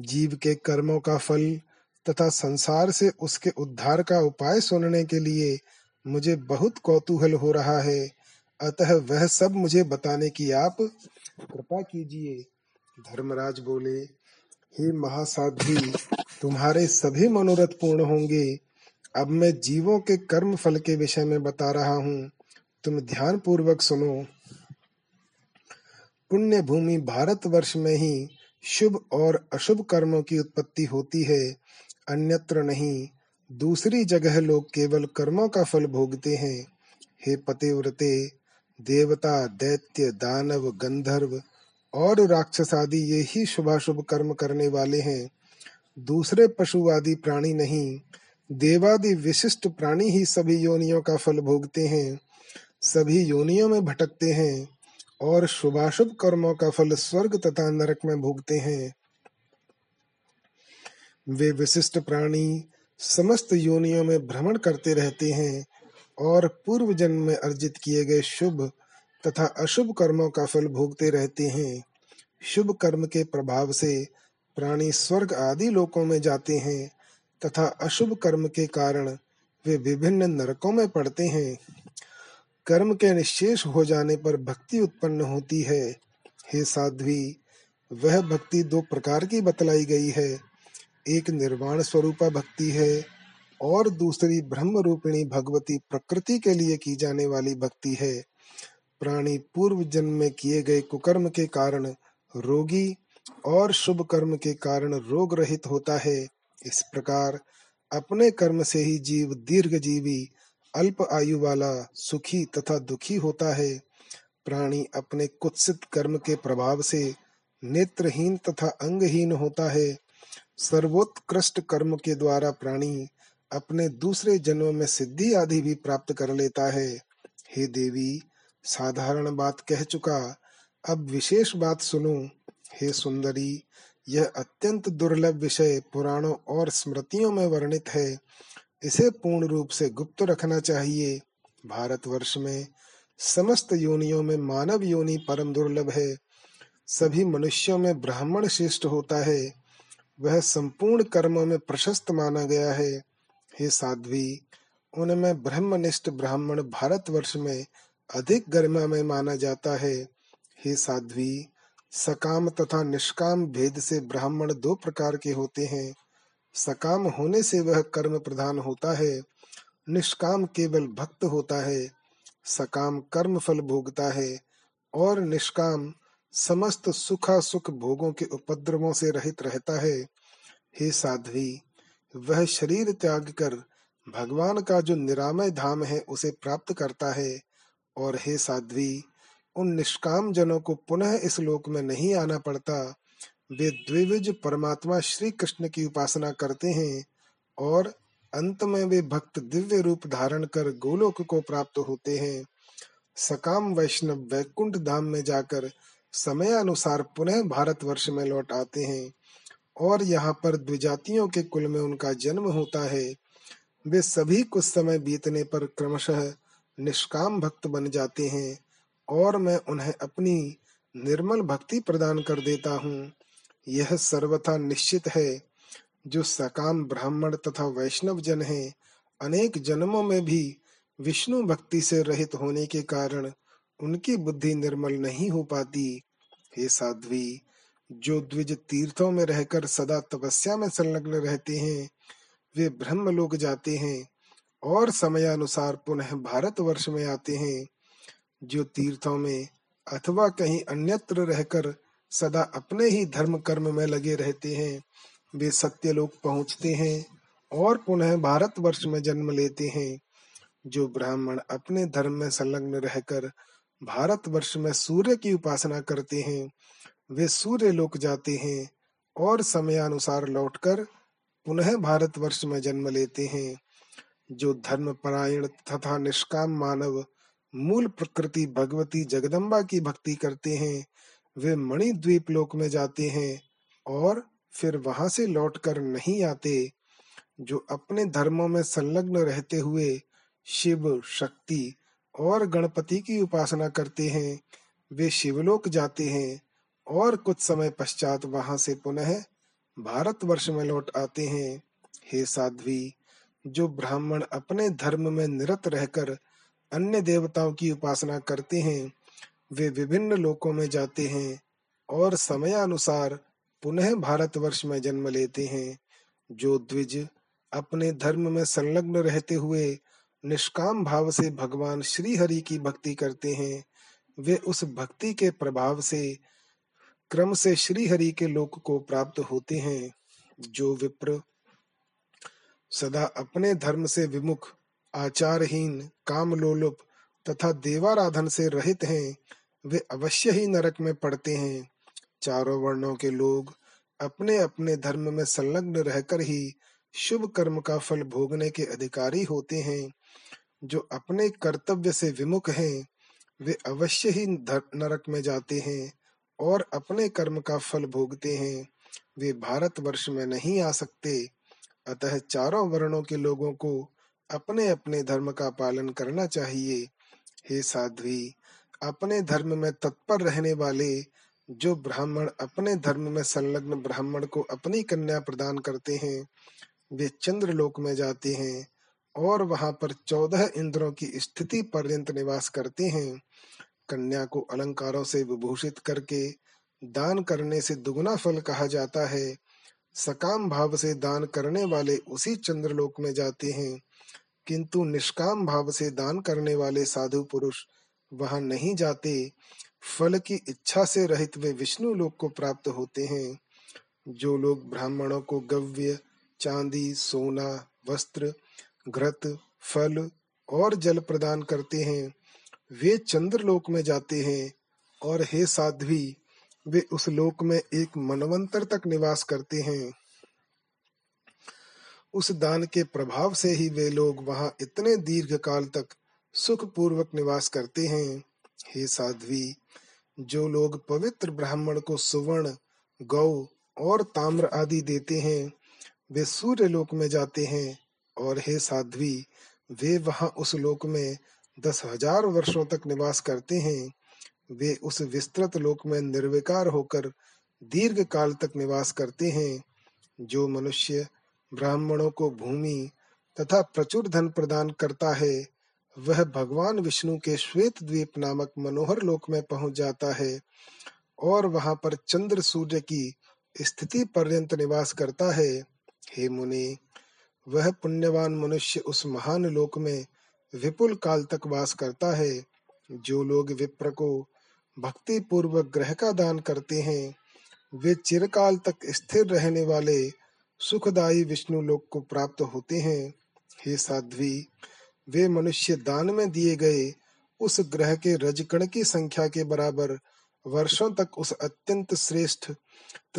जीव के कर्मों का फल तथा संसार से उसके उद्धार का उपाय सुनने के लिए मुझे बहुत कौतूहल हो रहा है। अतः वह सब मुझे बताने की आप कृपा कीजिए। धर्मराज बोले, हे महासाध्वी, तुम्हारे सभी मनोरथ पूर्ण होंगे। अब मैं जीवों के कर्म फल के विषय में बता रहा हूँ। तुम ध्यान पूर्वक सुनो। पुण्य भूमि भारत वर्ष में ही शुभ और अशुभ कर्मों की उत्पत्ति होती है, अन्यत्र नहीं। दूसरी जगह लोग केवल कर्मों का फल भोगते हैं। हे पतिव्रते, देवता, दैत्य, दानव, गंधर्व और राक्षस आदि ये ही शुभाशुभ कर्म करने वाले हैं। दूसरे पशु आदि प्राणी नहीं, देवादि विशिष्ट प्राणी ही सभी योनियों का फल भोगते हैं। सभी योनियों में भटकते हैं। और शुभाशुभ कर्मों का फल स्वर्ग तथा नरक में भोगते हैं। वे विशिष्ट प्राणी समस्त योनियों में भ्रमण करते रहते हैं और पूर्व जन्म में अर्जित किए गए शुभ तथा अशुभ कर्मों का फल भोगते रहते हैं। शुभ कर्म के प्रभाव से प्राणी स्वर्ग आदि लोकों में जाते हैं तथा अशुभ कर्म के कारण वे विभिन्न नरकों में पड़ते हैं। कर्म के निशेष हो जाने पर भक्ति उत्पन्न होती है। हे साध्वी, वह भक्ति दो प्रकार की बतलाई गई है। एक निर्वाण स्वरूपा भक्ति है और दूसरी ब्रह्म रूपिणी भगवती प्रकृति के लिए की जाने वाली भक्ति है। प्राणी पूर्व जन्म में किए गए कुकर्म के कारण रोगी और शुभ कर्म के कारण रोग रहित होता है। इस प्रकार अपने कर्म से ही जीव दीर्घ जीवी अल्प आयु वाला सुखी तथा दुखी होता है। प्राणी अपने कुत्सित कर्म के प्रभाव से नेत्रहीन तथा अंगहीन होता है। सर्वोत्कृष्ट कर्म के द्वारा प्राणी अपने दूसरे जन्म में सिद्धि आदि भी प्राप्त कर लेता है। हे देवी, साधारण बात कह चुका, अब विशेष बात सुनो। हे सुंदरी, यह अत्यंत दुर्लभ विषय पुराणों और स्मृतियों में वर्णित है। इसे पूर्ण रूप से गुप्त रखना चाहिए। भारतवर्ष में समस्त योनियों में मानव योनि परम दुर्लभ है। सभी मनुष्यों में ब्राह्मण श्रेष्ठ होता है। वह संपूर्ण कर्मों में प्रशस्त माना गया है। हे साध्वी, उनमें ब्रह्मनिष्ठ ब्राह्मण भारतवर्ष में अधिक गरिमा में माना जाता है। हे साध्वी, सकाम तथा निष्काम भेद से ब्राह्मण दो प्रकार के होते हैं। सकाम होने से वह कर्म प्रधान होता है, निष्काम केवल भक्त होता है, सकाम कर्म फल भोगता है और निष्काम समस्त सुखा सुख भोगों के उपद्रवों से रहित रहता है। हे साध्वी, वह शरीर त्याग कर भगवान का जो निरामय धाम है उसे प्राप्त करता है और हे साध्वी, उन निष्काम जनों को पुनः इस लोक में नहीं आना पड़ता। वे द्विविज परमात्मा श्री कृष्ण की उपासना करते हैं और अंत में वे भक्त दिव्य रूप धारण कर गोलोक को प्राप्त होते हैं। सकाम वैष्णव वैकुंठ धाम में जाकर समय अनुसार पुनः भारतवर्ष में लौट आते हैं और यहाँ पर द्विजातियों के कुल में उनका जन्म होता है। वे सभी कुछ समय बीतने पर क्रमशः निष्काम भक्त बन जाते हैं और मैं उन्हें अपनी निर्मल भक्ति प्रदान कर देता हूँ। यह सर्वथा निश्चित है। जो सकाम ब्राह्मण तथा वैष्णव जन है, अनेक जन्मों में भी विष्णु भक्ति से रहित होने के कारण उनकी बुद्धि निर्मल नहीं हो पाती। हे साध्वी, जो द्विज तीर्थों में रहकर सदा तपस्या में संलग्न रहते हैं, वे ब्रह्म लोग जाते हैं और समयानुसार पुनः भारत वर्ष में आते हैं। जो तीर्थों में अथवा कहीं अन्यत्र रहकर सदा अपने ही धर्म कर्म में लगे रहते हैं। वे सत्य लोग पहुँचते हैं और पुनः भारत वर्ष में जन्म लेते हैं। जो ब्राह्मण अपने धर्म में संलग्न रहकर भारत वर्ष में सूर्य की उपासना करते हैं, वे सूर्य लोक जाते हैं और समयानुसार लौटकर पुनः भारत वर्ष में जन्म लेते हैं। जो धर्म परायण तथा निष्काम मानव मूल प्रकृति भगवती जगदम्बा की भक्ति करते हैं वे मणि द्वीप लोक में जाते हैं और फिर वहाँ से लौटकर नहीं आते, जो अपने धर्मों में संलग्न रहते हुए शिव शक्ति और गणपति की उपासना करते हैं। वे शिवलोक जाते हैं और कुछ समय पश्चात वहाँ से पुनः भारत वर्ष में लौट आते हैं। हे साध्वी, जो ब्राह्मण अपने धर्म में निरत रहकर अन्य देवताओं की उपासना करते हैं वे विभिन्न लोकों में जाते हैं और समयानुसार पुनः भारत वर्ष में जन्म लेते हैं। जो द्विज अपने धर्म में संलग्न रहते हुए निष्काम भाव से भगवान श्री हरि की भक्ति करते हैं, वे उस भक्ति के प्रभाव से क्रम से श्री हरि के लोक को प्राप्त होते हैं, जो विप्र सदा अपने धर्म से विमुख, आचारहीन काम लोलुप तथा देवाराधन से रहित हैं, वे अवश्य ही नरक में पड़ते हैं। चारों वर्णों के लोग अपने अपने धर्म में संलग्न रहकर ही शुभ कर्म का फल भोगने के अधिकारी होते हैं, जो अपने कर्तव्य से विमुख हैं। वे अवश्य ही नरक में जाते हैं और अपने कर्म का फल भोगते हैं। वे भारत वर्ष में नहीं आ सकते। अतः चारों वर्णों के लोगों को अपने अपने धर्म का पालन करना चाहिए। हे साध्वी, अपने धर्म में तत्पर रहने वाले जो ब्राह्मण अपने धर्म में संलग्न ब्राह्मण को अपनी कन्या प्रदान करते हैं, वे चंद्र लोक में जाते हैं और वहाँ पर चौदह इंद्रों की स्थिति पर्यंत निवास करते हैं। कन्या को अलंकारों से विभूषित करके दान करने से दुगुना फल कहा जाता है। सकाम भाव से दान करने वाले उसी चंद्रलोक में जाते हैं। किंतु निष्काम भाव से दान करने वाले साधु पुरुष वहाँ नहीं जाते। फल की इच्छा से रहित वे विष्णु लोक को प्राप्त होते हैं। जो लोग ब्राह्मणों को गव्य, चांदी, सोना, वस्त्र, घृत, फल और जल प्रदान करते हैं, वे चंद्र लोक में जाते हैं और हे साध्वी, वे उस लोक में एक मनवंतर तक निवास करते हैं। उस दान के प्रभाव से ही वे लोग वहाँ इतने दीर्घ काल तक सुख पूर्वक निवास करते हैं। हे साध्वी, जो लोग पवित्र ब्राह्मण को सुवर्ण, गौ और ताम्र आदि देते हैं, वे सूर्य लोक में जाते हैं और हे साध्वी, वे वहाँ उस लोक में दस हज़ार वर्षों तक निवास करते हैं। वे उस विस्तृत लोक में निर्विकार होकर दीर्घ काल तक निवास करते हैं। जो मनुष्य ब्राह्मणों को भूमि तथा प्रचुर धन प्रदान करता है, वह भगवान विष्णु के श्वेत द्वीप नामक मनोहर लोक में पहुँच जाता है और वहाँ पर चंद्र सूर्य की स्थिति पर्यंत निवास करता है। हे मुनि, वह पुण्यवान मनुष्य उस महान लोक में विपुल काल तक वास करता है, जो लोग विप्र को भक्ति पूर्वक ग्रह का दान करते हैं, वे चिरकाल तक स्थिर रहने वाले सुखदायी विष्णु लोक को प्राप्त होते हैं। हे साध्वी, वे मनुष्य दान में दिए गए उस ग्रह के रजकण की संख्या के बराबर वर्षों तक उस अत्यंत श्रेष्ठ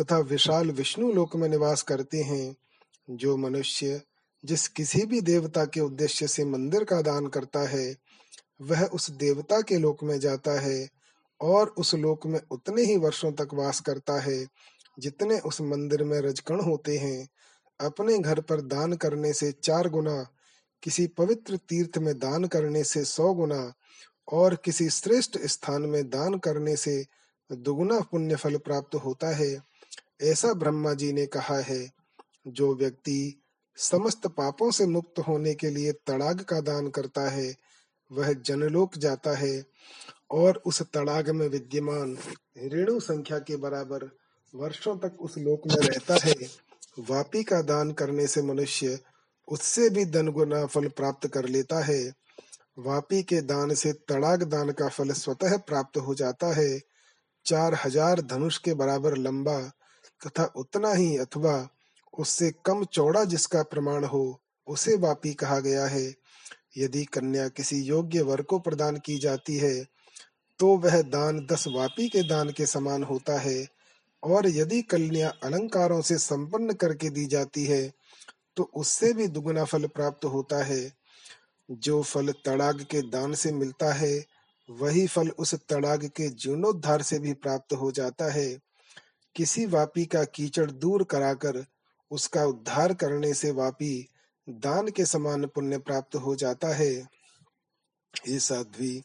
तथा विशाल विष्णु लोक में निवास करते हैं, जो मनुष्य जिस किसी भी देवता के उद्देश्य से मंदिर का दान करता है, वह उस देवता के लोक में जाता है और उस लोक में उतने ही वर्षों तक वास करता है जितने उस मंदिर में रजकण होते हैं, अपने घर पर दान करने से चार गुना, किसी पवित्र तीर्थ में दान करने से सौ गुना, और किसी श्रेष्ठ स्थान में दान करने से दुगुना पुण्य फल प्राप्त होता है, ऐसा ब्रह्मा जी ने कहा है। जो व्यक्ति समस्त पापों से मुक्त होने के लिए तड़ाग का दान करता है, वह जनलोक जाता है, और उस तड़ाग में विद्यमान रेणु संख्या के बराबर वर्षों तक उस लोक में रहता है, वापी का दान करने से मनुष्य उससे भी धन गुना फल प्राप्त कर लेता है। वापी के दान से तड़ाग दान का फल स्वतः प्राप्त हो जाता है। चार हज़ार धनुष के बराबर लंबा तथा उतना ही अथवा उससे कम चौड़ा जिसका प्रमाण हो, उसे वापी कहा गया है। यदि कन्या किसी योग्य वर को प्रदान की जाती है तो वह दान दस वापी के दान के समान होता है। और यदि कन्या अलंकारों से संपन्न करके दी जाती है तो उससे भी दुगुना फल प्राप्त होता है। जो फल तड़ाग के दान से मिलता है, वही फल उस तड़ाग के जीर्णोद्धार से भी प्राप्त हो जाता है। किसी वापी का कीचड़ दूर कराकर उसका उद्धार करने से वापी दान के समान पुण्य प्राप्त हो जाता है। ये साध्वी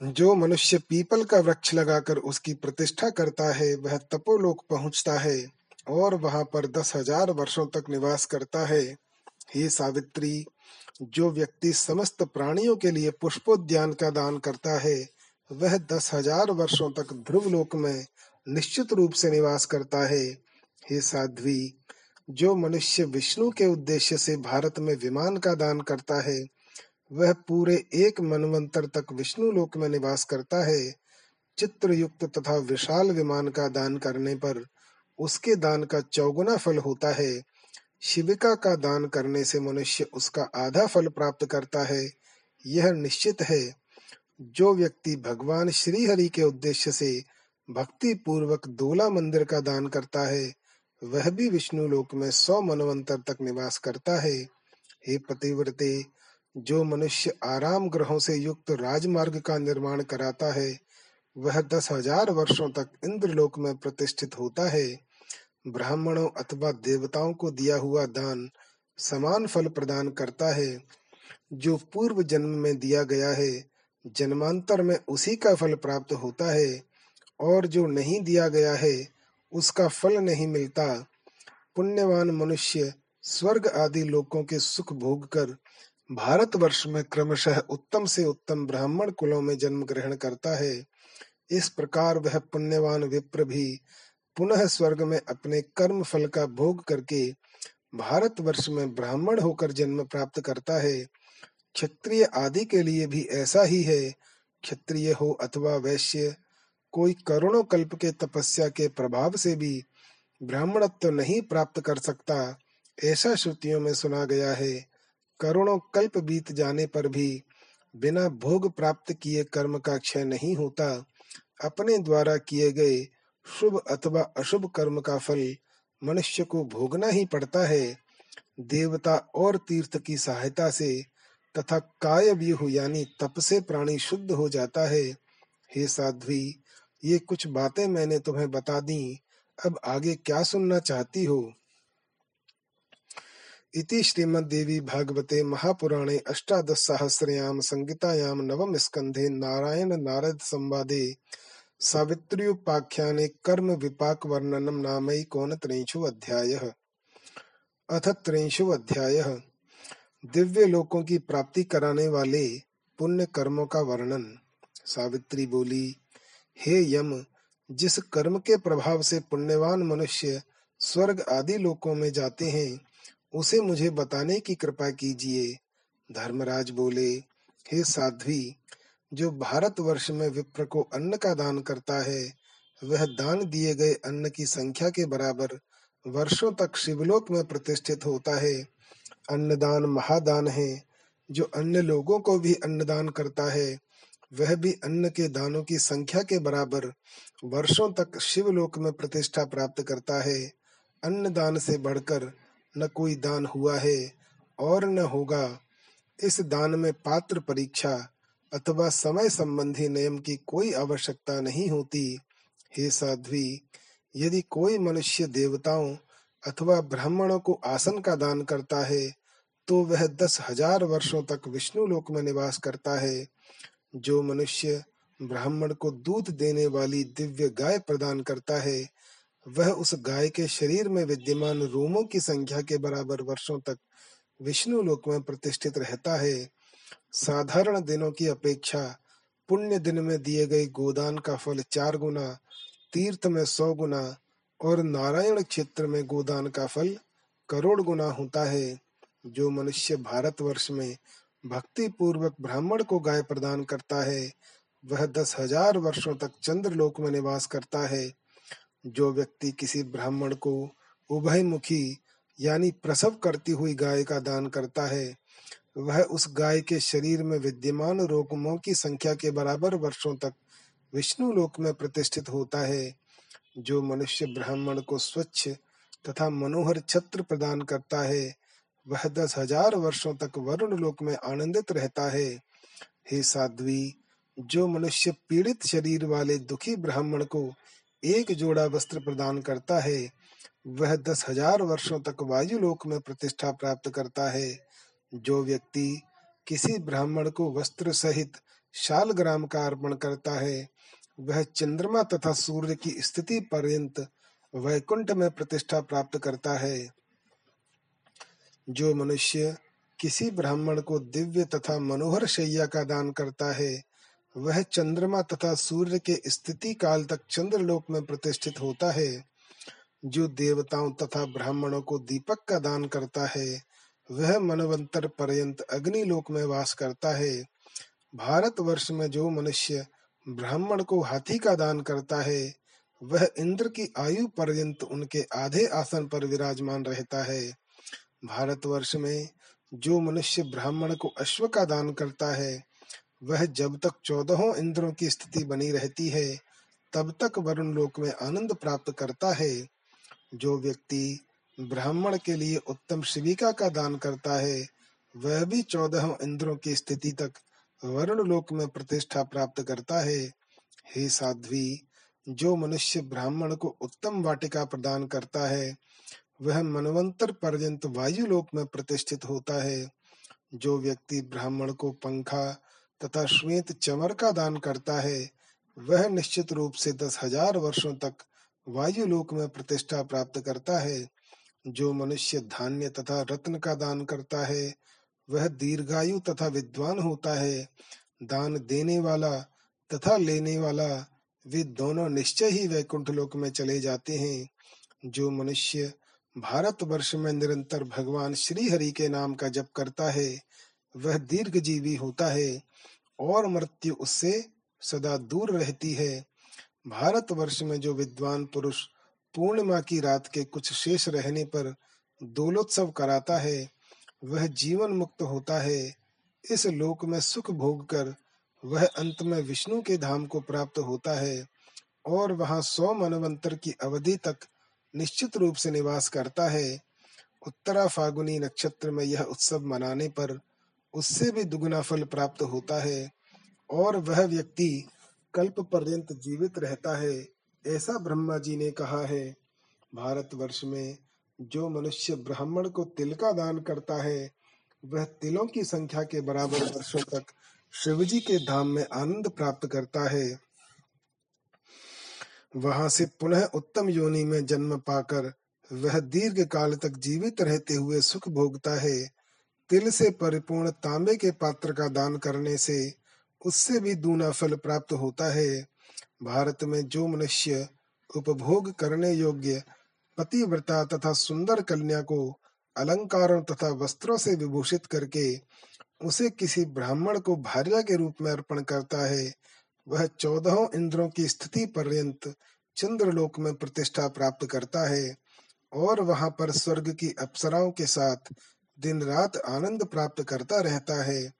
जो मनुष्य पीपल का वृक्ष लगाकर उसकी प्रतिष्ठा करता है, वह तपोलोक पहुँचता है और वहाँ पर दस हज़ार वर्षों तक निवास करता है। हे सावित्री, जो व्यक्ति समस्त प्राणियों के लिए पुष्पोद्यान का दान करता है, वह दस हज़ार वर्षों तक ध्रुव लोक में निश्चित रूप से निवास करता है। हे साध्वी, जो मनुष्य विष्णु के उद्देश्य से भारत में विमान का दान करता है वह पूरे एक मनवंतर तक विष्णु लोक में निवास करता है। चित्र युक्त तथा विशाल विमान का दान करने पर उसके दान का चौगुना फल होता है। शिविका का दान करने से मनुष्य उसका आधा फल प्राप्त करता है। यह निश्चित है। जो व्यक्ति भगवान श्री हरि के उद्देश्य से भक्ति पूर्वक दोला मंदिर का दान करता है, वह भी विष्णु लोक में सौ मनवंतर तक निवास करता है। हे पतिव्रते जो मनुष्य आराम ग्रहों से युक्त राजमार्ग का निर्माण कराता है, वह दस हज़ार वर्षों तक इंद्रलोक में प्रतिष्ठित होता है। ब्राह्मणों अथवा देवताओं को दिया हुआ दान समान फल प्रदान करता है, जो पूर्व जन्म में दिया गया है। जन्मांतर में उसी का फल प्राप्त होता है, और जो नहीं दिया गया है, उसका फल नहीं मिलता। पुण्यवान मनुष्य स्वर्ग आदि लोकों के सुख भोग कर भारत वर्ष में क्रमशः उत्तम से उत्तम ब्राह्मण कुलों में जन्म ग्रहण करता है। इस प्रकार वह पुण्यवान विप्र भी पुनः स्वर्ग में अपने कर्म फल का भोग करके भारत वर्ष में ब्राह्मण होकर जन्म प्राप्त करता है। क्षत्रिय आदि के लिए भी ऐसा ही है। क्षत्रिय हो अथवा वैश्य, कोई करोड़ों कल्प के तपस्या के प्रभाव से भी ब्राह्मणत्व तो नहीं प्राप्त कर सकता, ऐसा श्रुतियों में सुना गया है। करोड़ों कल्प बीत जाने पर भी बिना भोग प्राप्त किए कर्म का क्षय नहीं होता। अपने द्वारा किए गए शुभ अथवा अशुभ कर्म का फल मनुष्य को भोगना ही पड़ता है। देवता और तीर्थ की सहायता से तथा काय व्यूह यानी तप से प्राणी शुद्ध हो जाता है। हे साध्वी, ये कुछ बातें मैंने तुम्हें बता दी। अब आगे क्या सुनना चाहती हो? इति श्रीमद्देवी भागवते महापुराणे अष्टादशसहस्रयां संहितायां नवम स्कन्धे नारायण नारद संवादे। सावित्र्युपाख्याने कर्म विपाक वर्णनम नामैकोनत्रिंशो अध्यायः। अथ त्रिंशो अध्यायः। दिव्य लोकों की प्राप्ति कराने वाले पुण्य कर्मों का वर्णन। सावित्री बोली, हे यम, जिस कर्म के प्रभाव से पुण्यवान मनुष्य स्वर्ग आदि लोकों में जाते हैं उसे मुझे बताने की कृपा कीजिए। धर्मराज बोले, हे साध्वी, जो भारत वर्ष में विप्र को अन्न का दान करता है, वह दान दिए गए अन्न की संख्या के बराबर वर्षों तक शिवलोक में प्रतिष्ठित होता है। अन्नदान महादान है। जो अन्य लोगों को भी अन्नदान करता है, वह भी अन्न के दानों की संख्या के बराबर वर्षों तक शिवलोक में प्रतिष्ठा प्राप्त करता है। अन्न दान से बढ़कर न कोई दान हुआ है और न होगा। इस दान में पात्र परीक्षा अथवा समय संबंधी नियम की कोई आवश्यकता नहीं होती। हे साध्वी, यदि कोई मनुष्य देवताओं अथवा ब्राह्मणों को आसन का दान करता है तो वह दस हज़ार वर्षों तक विष्णु लोक में निवास करता है। जो मनुष्य ब्राह्मण को दूध देने वाली दिव्य गाय प्रदान करता है वह उस गाय के शरीर में विद्यमान रोमों की संख्या के बराबर वर्षों तक विष्णु लोक में प्रतिष्ठित रहता है। साधारण दिनों की अपेक्षा पुण्य दिन में दिए गए गोदान का फल चार गुना, तीर्थ में सौ गुना और नारायण क्षेत्र में गोदान का फल करोड़ गुना होता है, जो मनुष्य भारतवर्ष में भक्ति पूर्वक ब्राह्मण को गाय प्रदान करता है। वह दस हज़ार वर्षों तक चंद्रलोक में निवास करता है। जो व्यक्ति किसी ब्राह्मण को उभयमुखी, यानी प्रसव करती हुई गाय का दान करता है, वह उस गाय के शरीर में विद्यमान रोगमों की संख्या के बराबर वर्षों तक विष्णु लोक में प्रतिष्ठित होता है, जो मनुष्य ब्राह्मण को स्वच्छ तथा मनोहर छत्र प्रदान करता है, वह दस हज़ार वर्षों तक वरुण लोक में आनंदित रहता है। हे साध्वी, जो मनुष्य पीड़ित शरीर वाले दुखी ब्राह्मण को एक जोड़ा वस्त्र प्रदान करता है। वह दस हज़ार वर्षों तक वायु लोक में प्रतिष्ठा प्राप्त करता है। जो व्यक्ति किसी ब्राह्मण को वस्त्र सहित शाल ग्राम का अर्पण करता है, वह चंद्रमा तथा सूर्य की स्थिति पर्यंत वैकुंठ में प्रतिष्ठा प्राप्त करता है। जो मनुष्य किसी ब्राह्मण को दिव्य तथा मनोहर शैया का दान करता है वह चंद्रमा तथा सूर्य के स्थिति काल तक चंद्रलोक में प्रतिष्ठित होता है। जो देवताओं तथा ब्राह्मणों को दीपक का दान करता है, वह मनवंतर पर्यंत अग्नि लोक में वास करता है। भारत वर्ष में जो मनुष्य ब्राह्मण को हाथी का दान करता है, वह इंद्र की आयु पर्यंत उनके आधे आसन पर विराजमान रहता है। भारतवर्ष में जो मनुष्य ब्राह्मण को अश्व का दान करता है वह जब तक चौदहों इंद्रों की स्थिति बनी रहती है, तब तक वरुण लोक में आनंद प्राप्त करता है। जो व्यक्ति ब्राह्मण के लिए उत्तम शिविका का दान करता है, वह भी चौदह इंद्रों की स्थिति तक वरुण लोक में प्रतिष्ठा प्राप्त करता है। हे साध्वी, जो मनुष्य ब्राह्मण को उत्तम वाटिका प्रदान करता है, वह मनवंतर पर्यंत वायु लोक में प्रतिष्ठित होता है। जो व्यक्ति ब्राह्मण को पंखा तथा श्वेत चमर का दान करता है। वह निश्चित रूप से दस हज़ार वर्षों तक वायु लोक में प्रतिष्ठा प्राप्त करता है। जो मनुष्य धान्य तथा रत्न का दान करता है, वह दीर्घायु तथा विद्वान होता है। दान देने वाला तथा लेने वाला, वे दोनों निश्चय ही वैकुंठ लोक में चले जाते हैं। जो मनुष्य भारत वर्ष में निरंतर भगवान श्री हरि के नाम का जप करता है वह दीर्घ जीवी होता है और मृत्यु उससे सदा दूर रहती है। भारतवर्ष में जो विद्वान पुरुष पूर्णिमा की रात के कुछ शेष रहने पर दोलोत्सव कराता है, वह जीवन मुक्त होता है। इस लोक में सुख भोग कर वह अंत में विष्णु के धाम को प्राप्त होता है और वहाँ सौ मनवंतर की अवधि तक निश्चित रूप से निवास करता है। उत्तरा फागुनी नक्षत्र में यह उत्सव मनाने पर उससे भी दुगुना फल प्राप्त होता है और वह व्यक्ति कल्प पर्यंत जीवित रहता है, ऐसा ब्रह्मा जी ने कहा है। भारत वर्ष में जो मनुष्य ब्राह्मण को तिल का दान करता है, वह तिलों की संख्या के बराबर वर्षों तक शिव जी के धाम में आनंद प्राप्त करता है। वहाँ से पुनः उत्तम योनि में जन्म पाकर वह दीर्घ काल तक जीवित रहते हुए सुख भोगता है। तिल से परिपूर्ण तांबे के पात्र का दान करने से उससे भी दूना फल प्राप्त होता है। भारत में जो मनुष्य उपभोग करने योग्य पतिव्रता तथा सुंदर कन्या को अलंकारों तथा वस्त्रों से विभूषित करके उसे किसी ब्राह्मण को भार्या के रूप में अर्पण करता है, वह चौदहों इंद्रों की स्थिति पर्यंत चंद्रलोक में प्रतिष्ठा प्राप्त करता है और वहाँ पर स्वर्ग की अप्सराओं के साथ दिन रात आनंद प्राप्त करता रहता है।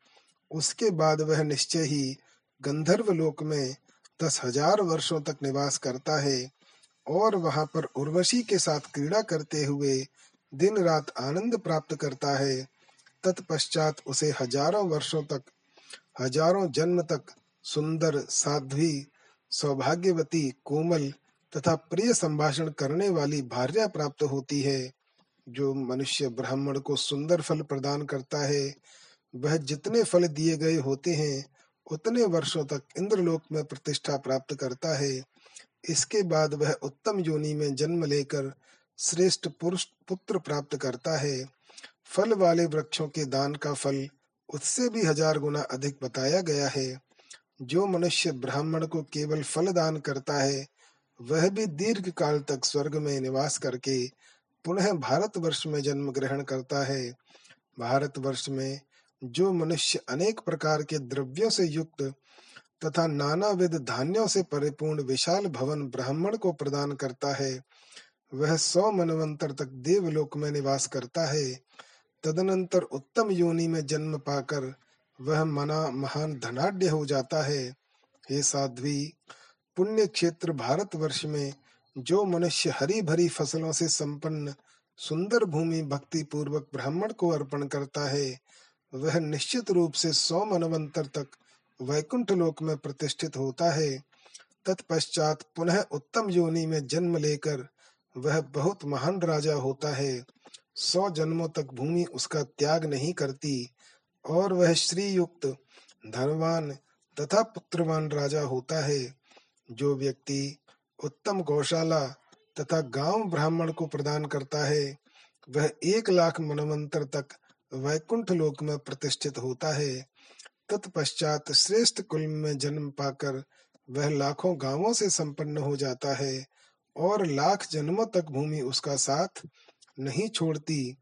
उसके बाद वह निश्चय ही गंधर्व लोक में दस हज़ार वर्षों तक निवास करता है और वहाँ पर उर्वशी के साथ क्रीड़ा करते हुए दिन रात आनंद प्राप्त करता है। तत्पश्चात उसे हज़ारों वर्षों तक, हज़ारों जन्म तक सुंदर, साध्वी, सौभाग्यवती, कोमल तथा प्रिय संभाषण करने वाली भार्या प्राप्त होती है। जो मनुष्य ब्राह्मण को सुंदर फल प्रदान करता है, वह जितने फल दिए गए होते हैं, उतने वर्षों तक इंद्रलोक में प्रतिष्ठा प्राप्त करता है। इसके बाद वह उत्तम योनि में जन्म लेकर श्रेष्ठ पुरुष, पुत्र प्राप्त करता है। फल वाले वृक्षों के दान का फल उससे भी हज़ार गुना अधिक बताया गया है। जो मनुष्य ब्राह्मण को केवल फल दान करता है, वह भी दीर्घ काल तक स्वर्ग में निवास करके पुनः भारतवर्ष में जन्म ग्रहण करता है। भारतवर्ष में जो मनुष्य अनेक प्रकार के द्रव्यों से युक्त तथा नाना विध धान्यों से परिपूर्ण विशाल भवन ब्राह्मण को प्रदान करता है, वह सौ मनवंतर तक देवलोक में निवास करता है। तदनंतर उत्तम योनि में जन्म पाकर वह मना, महान धनाढ़ हो जाता है। हे साध्वी, पुण्य क्षेत्र भारतवर्ष में जो मनुष्य हरी भरी फ़सलों से संपन्न, सुंदर भूमि भक्ति पूर्वक ब्राह्मण को अर्पण करता है, वह निश्चित रूप से सौ मनवंतर तक वैकुंठ लोक में प्रतिष्ठित होता है। तत्पश्चात पुनः उत्तम योनि में जन्म लेकर वह बहुत महान राजा होता है। सौ जन्मों तक भूमि उसका त्याग नहीं करती और वह श्री युक्त धनवान तथा पुत्रवान राजा होता है। जो व्यक्ति उत्तम गौशाला तथा गाँव ब्राह्मण को प्रदान करता है, वह एक लाख मनमंत्र तक वैकुंठ लोक में प्रतिष्ठित होता है। तत्पश्चात श्रेष्ठ कुल में जन्म पाकर वह लाखों गाँवों से संपन्न हो जाता है और लाख जन्मों तक भूमि उसका साथ नहीं छोड़ती।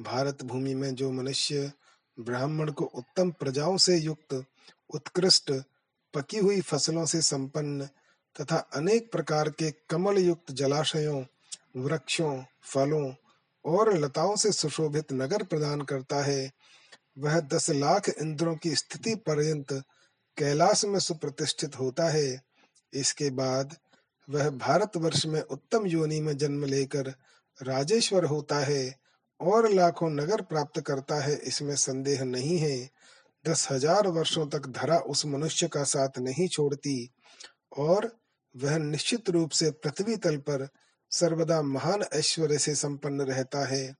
भारत भूमि में जो मनुष्य ब्राह्मण को उत्तम प्रजाओं से युक्त, उत्कृष्ट, पकी हुई फ़सलों से संपन्न तथा अनेक प्रकार के कमल युक्त जलाशयों, वृक्षों, फलों और लताओं से सुशोभित नगर प्रदान करता है। वह दस लाख इंद्रों की स्थिति पर्यंत कैलाश में सुप्रतिष्ठित होता है। इसके बाद वह भारतवर्ष में उत्तम योनि में जन्म लेकर राजेश्वर होता है और लाखों नगर प्राप्त करता है, इसमें संदेह नहीं है। दस हज़ार वर्षों तक धरा उस मनुष्य का साथ नहीं छोड़ती और वह निश्चित रूप से पृथ्वी तल पर सर्वदा महान ऐश्वर्य से संपन्न रहता है,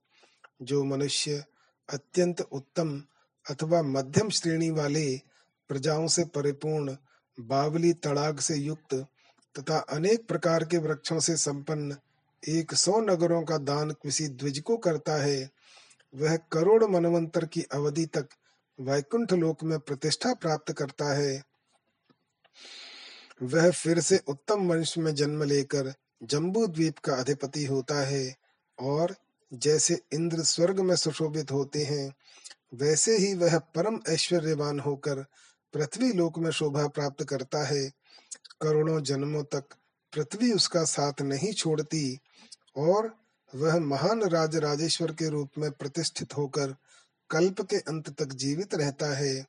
जो मनुष्य अत्यंत उत्तम अथवा मध्यम श्रेणी वाले प्रजाओं से परिपूर्ण बावली तड़ाग से युक्त तथा अनेक प्रकार के वृक्षों से संपन्न एक सौ नगरों का दान किसी द्विज को करता है, वह करोड़ मनवंतर की अवधि तक वैकुंठ लोक में प्रतिष्ठा प्राप्त करता है। वह फिर से उत्तम वंश में जन्म लेकर जम्बू द्वीप का अधिपति होता है और जैसे इंद्र स्वर्ग में सुशोभित होते हैं, वैसे ही वह परम ऐश्वर्यवान होकर पृथ्वी लोक में शोभा प्राप्त करता है। करोड़ों जन्मों तक पृथ्वी उसका साथ नहीं छोड़ती और वह महान राज राजेश्वर के रूप में प्रतिष्ठित होकर कल्प के अंत तक जीवित रहता है,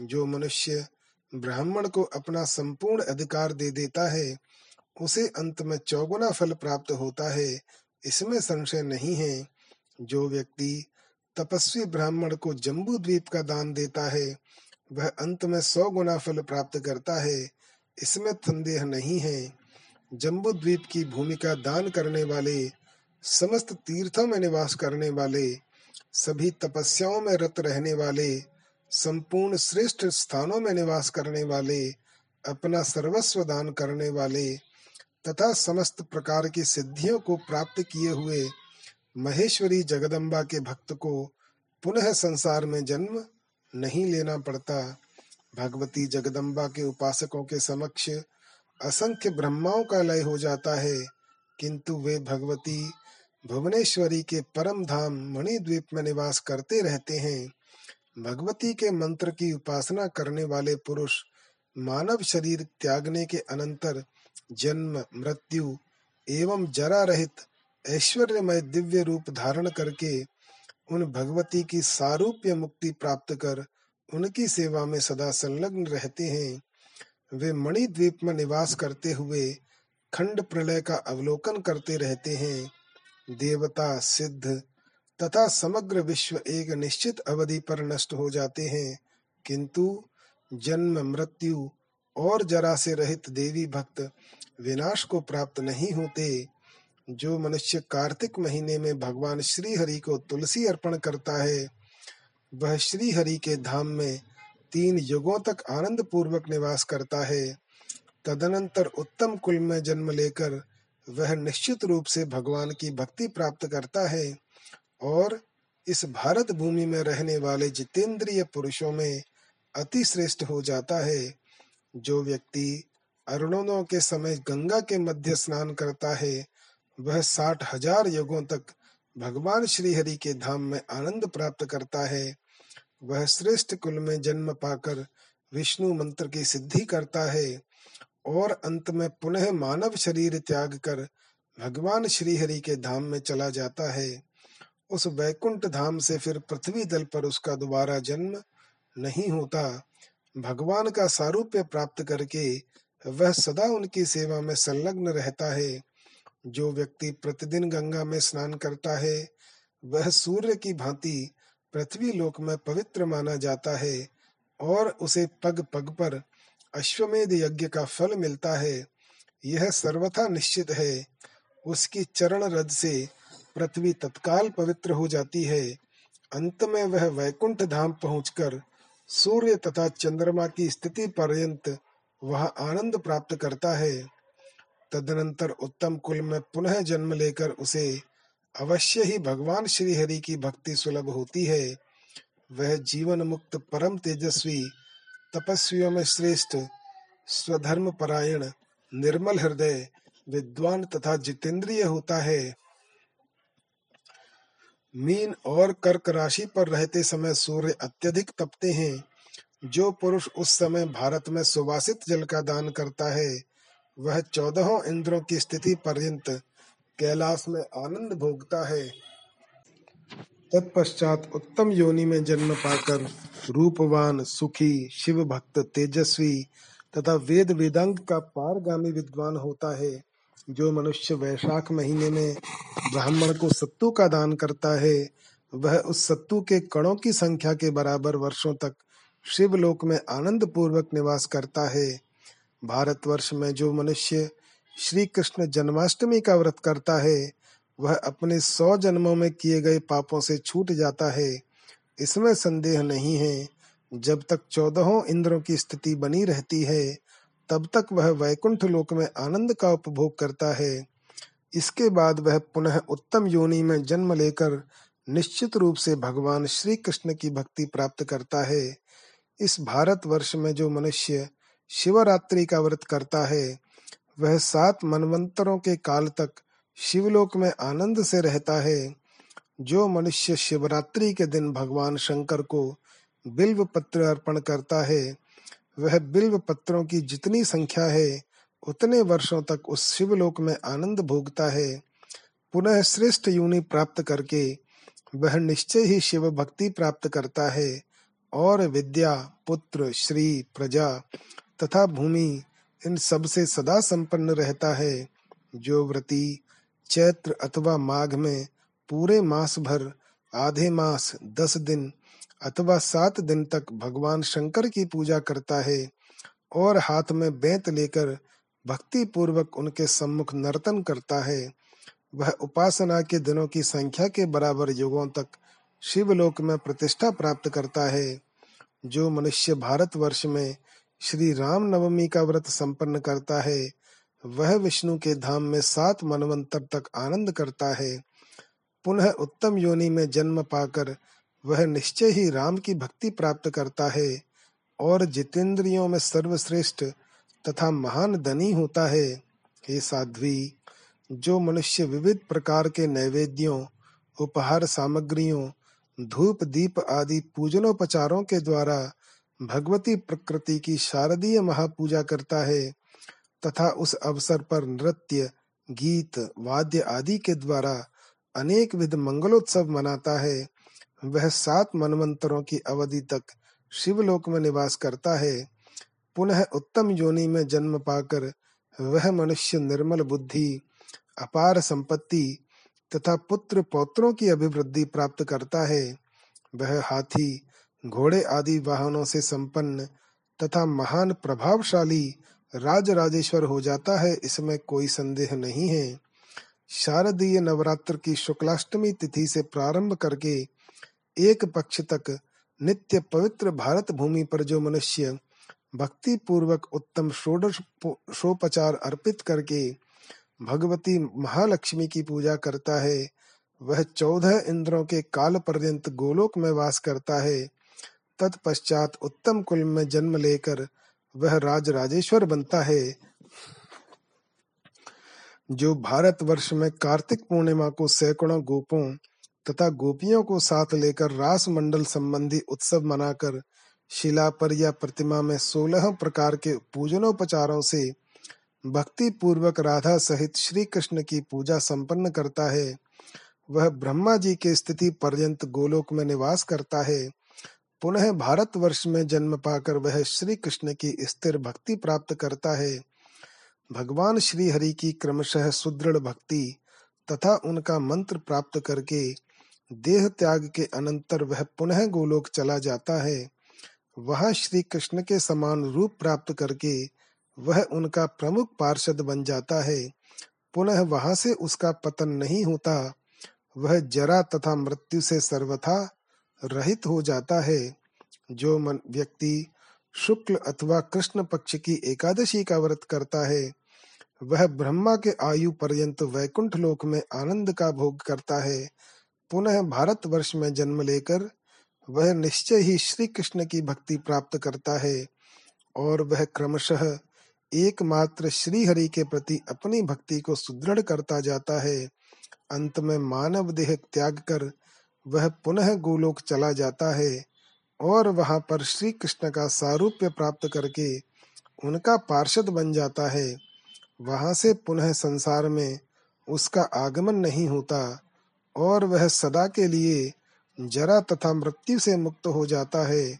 जो मनुष्य ब्राह्मण को अपना संपूर्ण अधिकार दे देता है, उसे अंत में चौगुना फल प्राप्त होता है, इसमें संशय नहीं है। जो व्यक्ति तपस्वी ब्राह्मण को जम्बू द्वीप का दान देता है, वह अंत में सौ गुना फल प्राप्त करता है, इसमें संदेह नहीं है। जम्बू द्वीप की भूमिका दान करने वाले, समस्त तीर्थों में निवास करने वाले, सभी तपस्याओं में रत रहने वाले संपूर्ण श्रेष्ठ स्थानों में निवास करने वाले, अपना सर्वस्व दान करने वाले, तथा समस्त प्रकार की सिद्धियों को प्राप्त किए हुए महेश्वरी जगदम्बा के भक्त को पुनः संसार में जन्म नहीं लेना पड़ता। भगवती जगदम्बा के उपासकों के समक्ष असंख्य ब्रह्माओं का लय हो जाता है, किंतु वे भगवती भुवनेश्वरी के परम धाम मणिद्वीप में निवास करते रहते हैं। भगवती के मंत्र की उपासना करने वाले पुरुष मानव शरीर त्यागने के अनंतर जन्म, मृत्यु एवं जरा रहित ऐश्वर्यमय दिव्य रूप धारण करके उन भगवती की सारूप्य मुक्ति प्राप्त कर उनकी सेवा में सदा संलग्न रहते हैं। वे मणि द्वीप में निवास करते हुए खंड प्रलय का अवलोकन करते रहते हैं। देवता, सिद्ध तथा समग्र विश्व एक निश्चित अवधि पर नष्ट हो जाते हैं। किंतु जन्म, मृत्यु और जरा से रहित देवी भक्त विनाश को प्राप्त नहीं होते। जो मनुष्य कार्तिक महीने में भगवान श्री हरि को तुलसी अर्पण करता है, वह श्री हरि के धाम में तीन युगों तक आनंद पूर्वक निवास करता है। तदनंतर उत्तम कुल में जन्म लेकर वह निश्चित रूप से भगवान की भक्ति प्राप्त करता है। और इस भारत भूमि में रहने वाले जितेंद्रिय पुरुषों में अति श्रेष्ठ हो जाता है। जो व्यक्ति अरुणों के समय गंगा के मध्य स्नान करता है, वह साठ हज़ार युगों तक भगवान श्री हरि के धाम में आनंद प्राप्त करता है। वह श्रेष्ठ कुल में जन्म पाकर विष्णु मंत्र की सिद्धि करता है और अंत में पुनः मानव शरीर त्याग कर भगवान श्री हरि के धाम में चला जाता है। उस वैकुंठ धाम से फिर पृथ्वी दल पर उसका दोबारा जन्म नहीं होता। भगवान का सारूप्य प्राप्त करके वह सदा उनकी सेवा में संलग्न रहता है। जो व्यक्ति प्रतिदिन गंगा में स्नान करता है, वह सूर्य की भांति पृथ्वी लोक में पवित्र माना जाता है और उसे पग पग पर अश्वमेध यज्ञ का फल मिलता है। यह सर्वथा निश्चित है। उसकी चरण रज से पृथ्वी तत्काल पवित्र हो जाती है। अंत में वह वैकुंठ धाम पहुंचकर सूर्य तथा चंद्रमा की स्थिति पर्यंत वह आनंद प्राप्त करता है। तदनंतर उत्तम कुल में पुनः जन्म लेकर उसे अवश्य ही भगवान श्री हरि की भक्ति सुलभ होती है। वह जीवन मुक्त परम तेजस्वी, तपस्वियों में श्रेष्ठ, स्वधर्म परायण, निर्मल हृदय, विद्वान तथा जितेंद्रिय होता है। मीन और कर्क राशि पर रहते समय सूर्य अत्यधिक तपते हैं। जो पुरुष उस समय भारत में सुवासित जल का दान करता है, वह चौदहों इंद्रों की स्थिति पर्यंत कैलाश में आनंद भोगता है। तत्पश्चात उत्तम योनि में जन्म पाकर रूपवान, सुखी शिव भक्त तेजस्वी तथा वेद वेदांग का पारगामी विद्वान होता है। जो मनुष्य वैशाख महीने में ब्राह्मण को सत्तू का दान करता है, वह उस सत्तु के कणों की संख्या के बराबर वर्षों तक शिवलोक में आनंद पूर्वक निवास करता है। भारतवर्ष में जो मनुष्य श्री कृष्ण जन्माष्टमी का व्रत करता है, वह अपने सौ जन्मों में किए गए पापों से छूट जाता है। इसमें संदेह नहीं है, जब तक चौदहों इंद्रों की स्थिति बनी रहती है तब तक वह वैकुंठ लोक में आनंद का उपभोग करता है। इसके बाद वह पुनः उत्तम योनि में जन्म लेकर निश्चित रूप से भगवान श्री कृष्ण की भक्ति प्राप्त करता है। इस भारत वर्ष में जो मनुष्य शिवरात्रि का व्रत करता है, वह सात मनवंतरों के काल तक शिवलोक में आनंद से रहता है। जो मनुष्य शिवरात्रि के दिन भगवान शंकर को बिल्व पत्र अर्पण करता है वह बिल्व पत्रों की जितनी संख्या है, उतने वर्षों तक उस शिवलोक में आनंद भोगता है। पुनः श्रेष्ठ योनि प्राप्त करके वह निश्चय ही शिव भक्ति प्राप्त करता है। और विद्या, पुत्र, श्री, प्रजा तथा भूमि, इन सबसे सदा संपन्न रहता है। जो व्रति, चैत्र अथवा माघ में पूरे मास भर, आधे मास, दस दिन अथवा सात दिन तक भगवान शंकर की पूजा करता है और हाथ में बेंत लेकर भक्ति पूर्वक उनके सम्मुख नर्तन करता है, वह उपासना के दिनों की संख्या के बराबर युगों तक शिवलोक में प्रतिष्ठा प्राप्त करता है, जो मनुष्य भारत वर्ष में श्री राम नवमी का व्रत संपन्न करता है, वह विष्णु के धाम में सात मनवंतर तक आनंद करता है, पुनः उत्तम योनि में जन्म पाकर वह निश्चय ही राम की भक्ति प्राप्त करता है और जितेंद्रियों में सर्वश्रेष्ठ तथा महान धनी होता है। हे साध्वी, जो मनुष्य विविध प्रकार के नैवेद्यों, उपहार सामग्रियों, धूप, दीप आदि पूजनोपचारों के द्वारा भगवती प्रकृति की शारदीय महापूजा करता है तथा उस अवसर पर नृत्य, गीत, वाद्य आदि के द्वारा अनेक विध मंगलोत्सव मनाता है। वह सात मनमंत्रों की अवधि तक शिवलोक में निवास करता है। पुनः उत्तम योनि में जन्म पाकर वह मनुष्य निर्मल बुद्धि, अपार संपत्ति तथा पुत्र पौत्रों की अभिवृद्धि प्राप्त करता है। वह हाथी, घोड़े आदि वाहनों से संपन्न तथा महान प्रभावशाली राज राजेश्वर हो जाता है, इसमें कोई संदेह नहीं है। शारदीय नवरात्र की शुक्लाष्टमी तिथि से प्रारंभ करके एक पक्ष तक नित्य पवित्र भारत भूमि पर जो मनुष्य भक्ति पूर्वक उत्तम षोडशोपचार अर्पित करके भगवती महालक्ष्मी की पूजा करता है, वह चौदह इंद्रों के काल पर्यंत गोलोक में वास करता है, तत्पश्चात उत्तम कुल में जन्म लेकर वह राज राजेश्वर बनता है। जो भारतवर्ष में कार्तिक पूर्णिमा को सैकड़ों गोपों तथा गोपियों को साथ लेकर रास मंडल संबंधी उत्सव मनाकर शिला पर या प्रतिमा में सोलह प्रकार के पूजनोपचारों से भक्ति पूर्वक राधा सहित श्री कृष्ण की पूजा संपन्न करता है। वह ब्रह्मा जी के स्थिति पर्यंत गोलोक में निवास करता है। पुनः भारतवर्ष में जन्म पाकर वह श्री कृष्ण की स्थिर भक्ति प्राप्त करता है। भगवान श्री हरि की क्रमशः सुदृढ़ भक्ति तथा उनका मंत्र प्राप्त करके देह त्याग के अनंतर वह पुनः गोलोक चला जाता है। वहाँ श्री कृष्ण के समान रूप प्राप्त करके वह उनका प्रमुख पार्षद बन जाता है। पुनः वहाँ से उसका पतन नहीं होता। वह जरा तथा मृत्यु से सर्वथा रहित हो जाता है। जो मन, व्यक्ति शुक्ल अथवा कृष्ण पक्ष की एकादशी का व्रत करता है, वह ब्रह्मा के आयु पर्यंत वैकुंठ लोक में आनंद का भोग करता है। पुनः भारत वर्ष में जन्म लेकर वह निश्चय ही श्री कृष्ण की भक्ति प्राप्त करता है और वह क्रमशः एकमात्र श्री हरि के प्रति अपनी भक्ति को सुदृढ़ करता जाता है। अंत में मानव देह त्याग कर वह पुनः गोलोक चला जाता है और वहाँ पर श्री कृष्ण का सारूप्य प्राप्त करके उनका पार्षद बन जाता है। वहाँ से पुनः संसार में उसका आगमन नहीं होता। और वह सदा के लिए जरा तथा मृत्यु से मुक्त हो जाता है।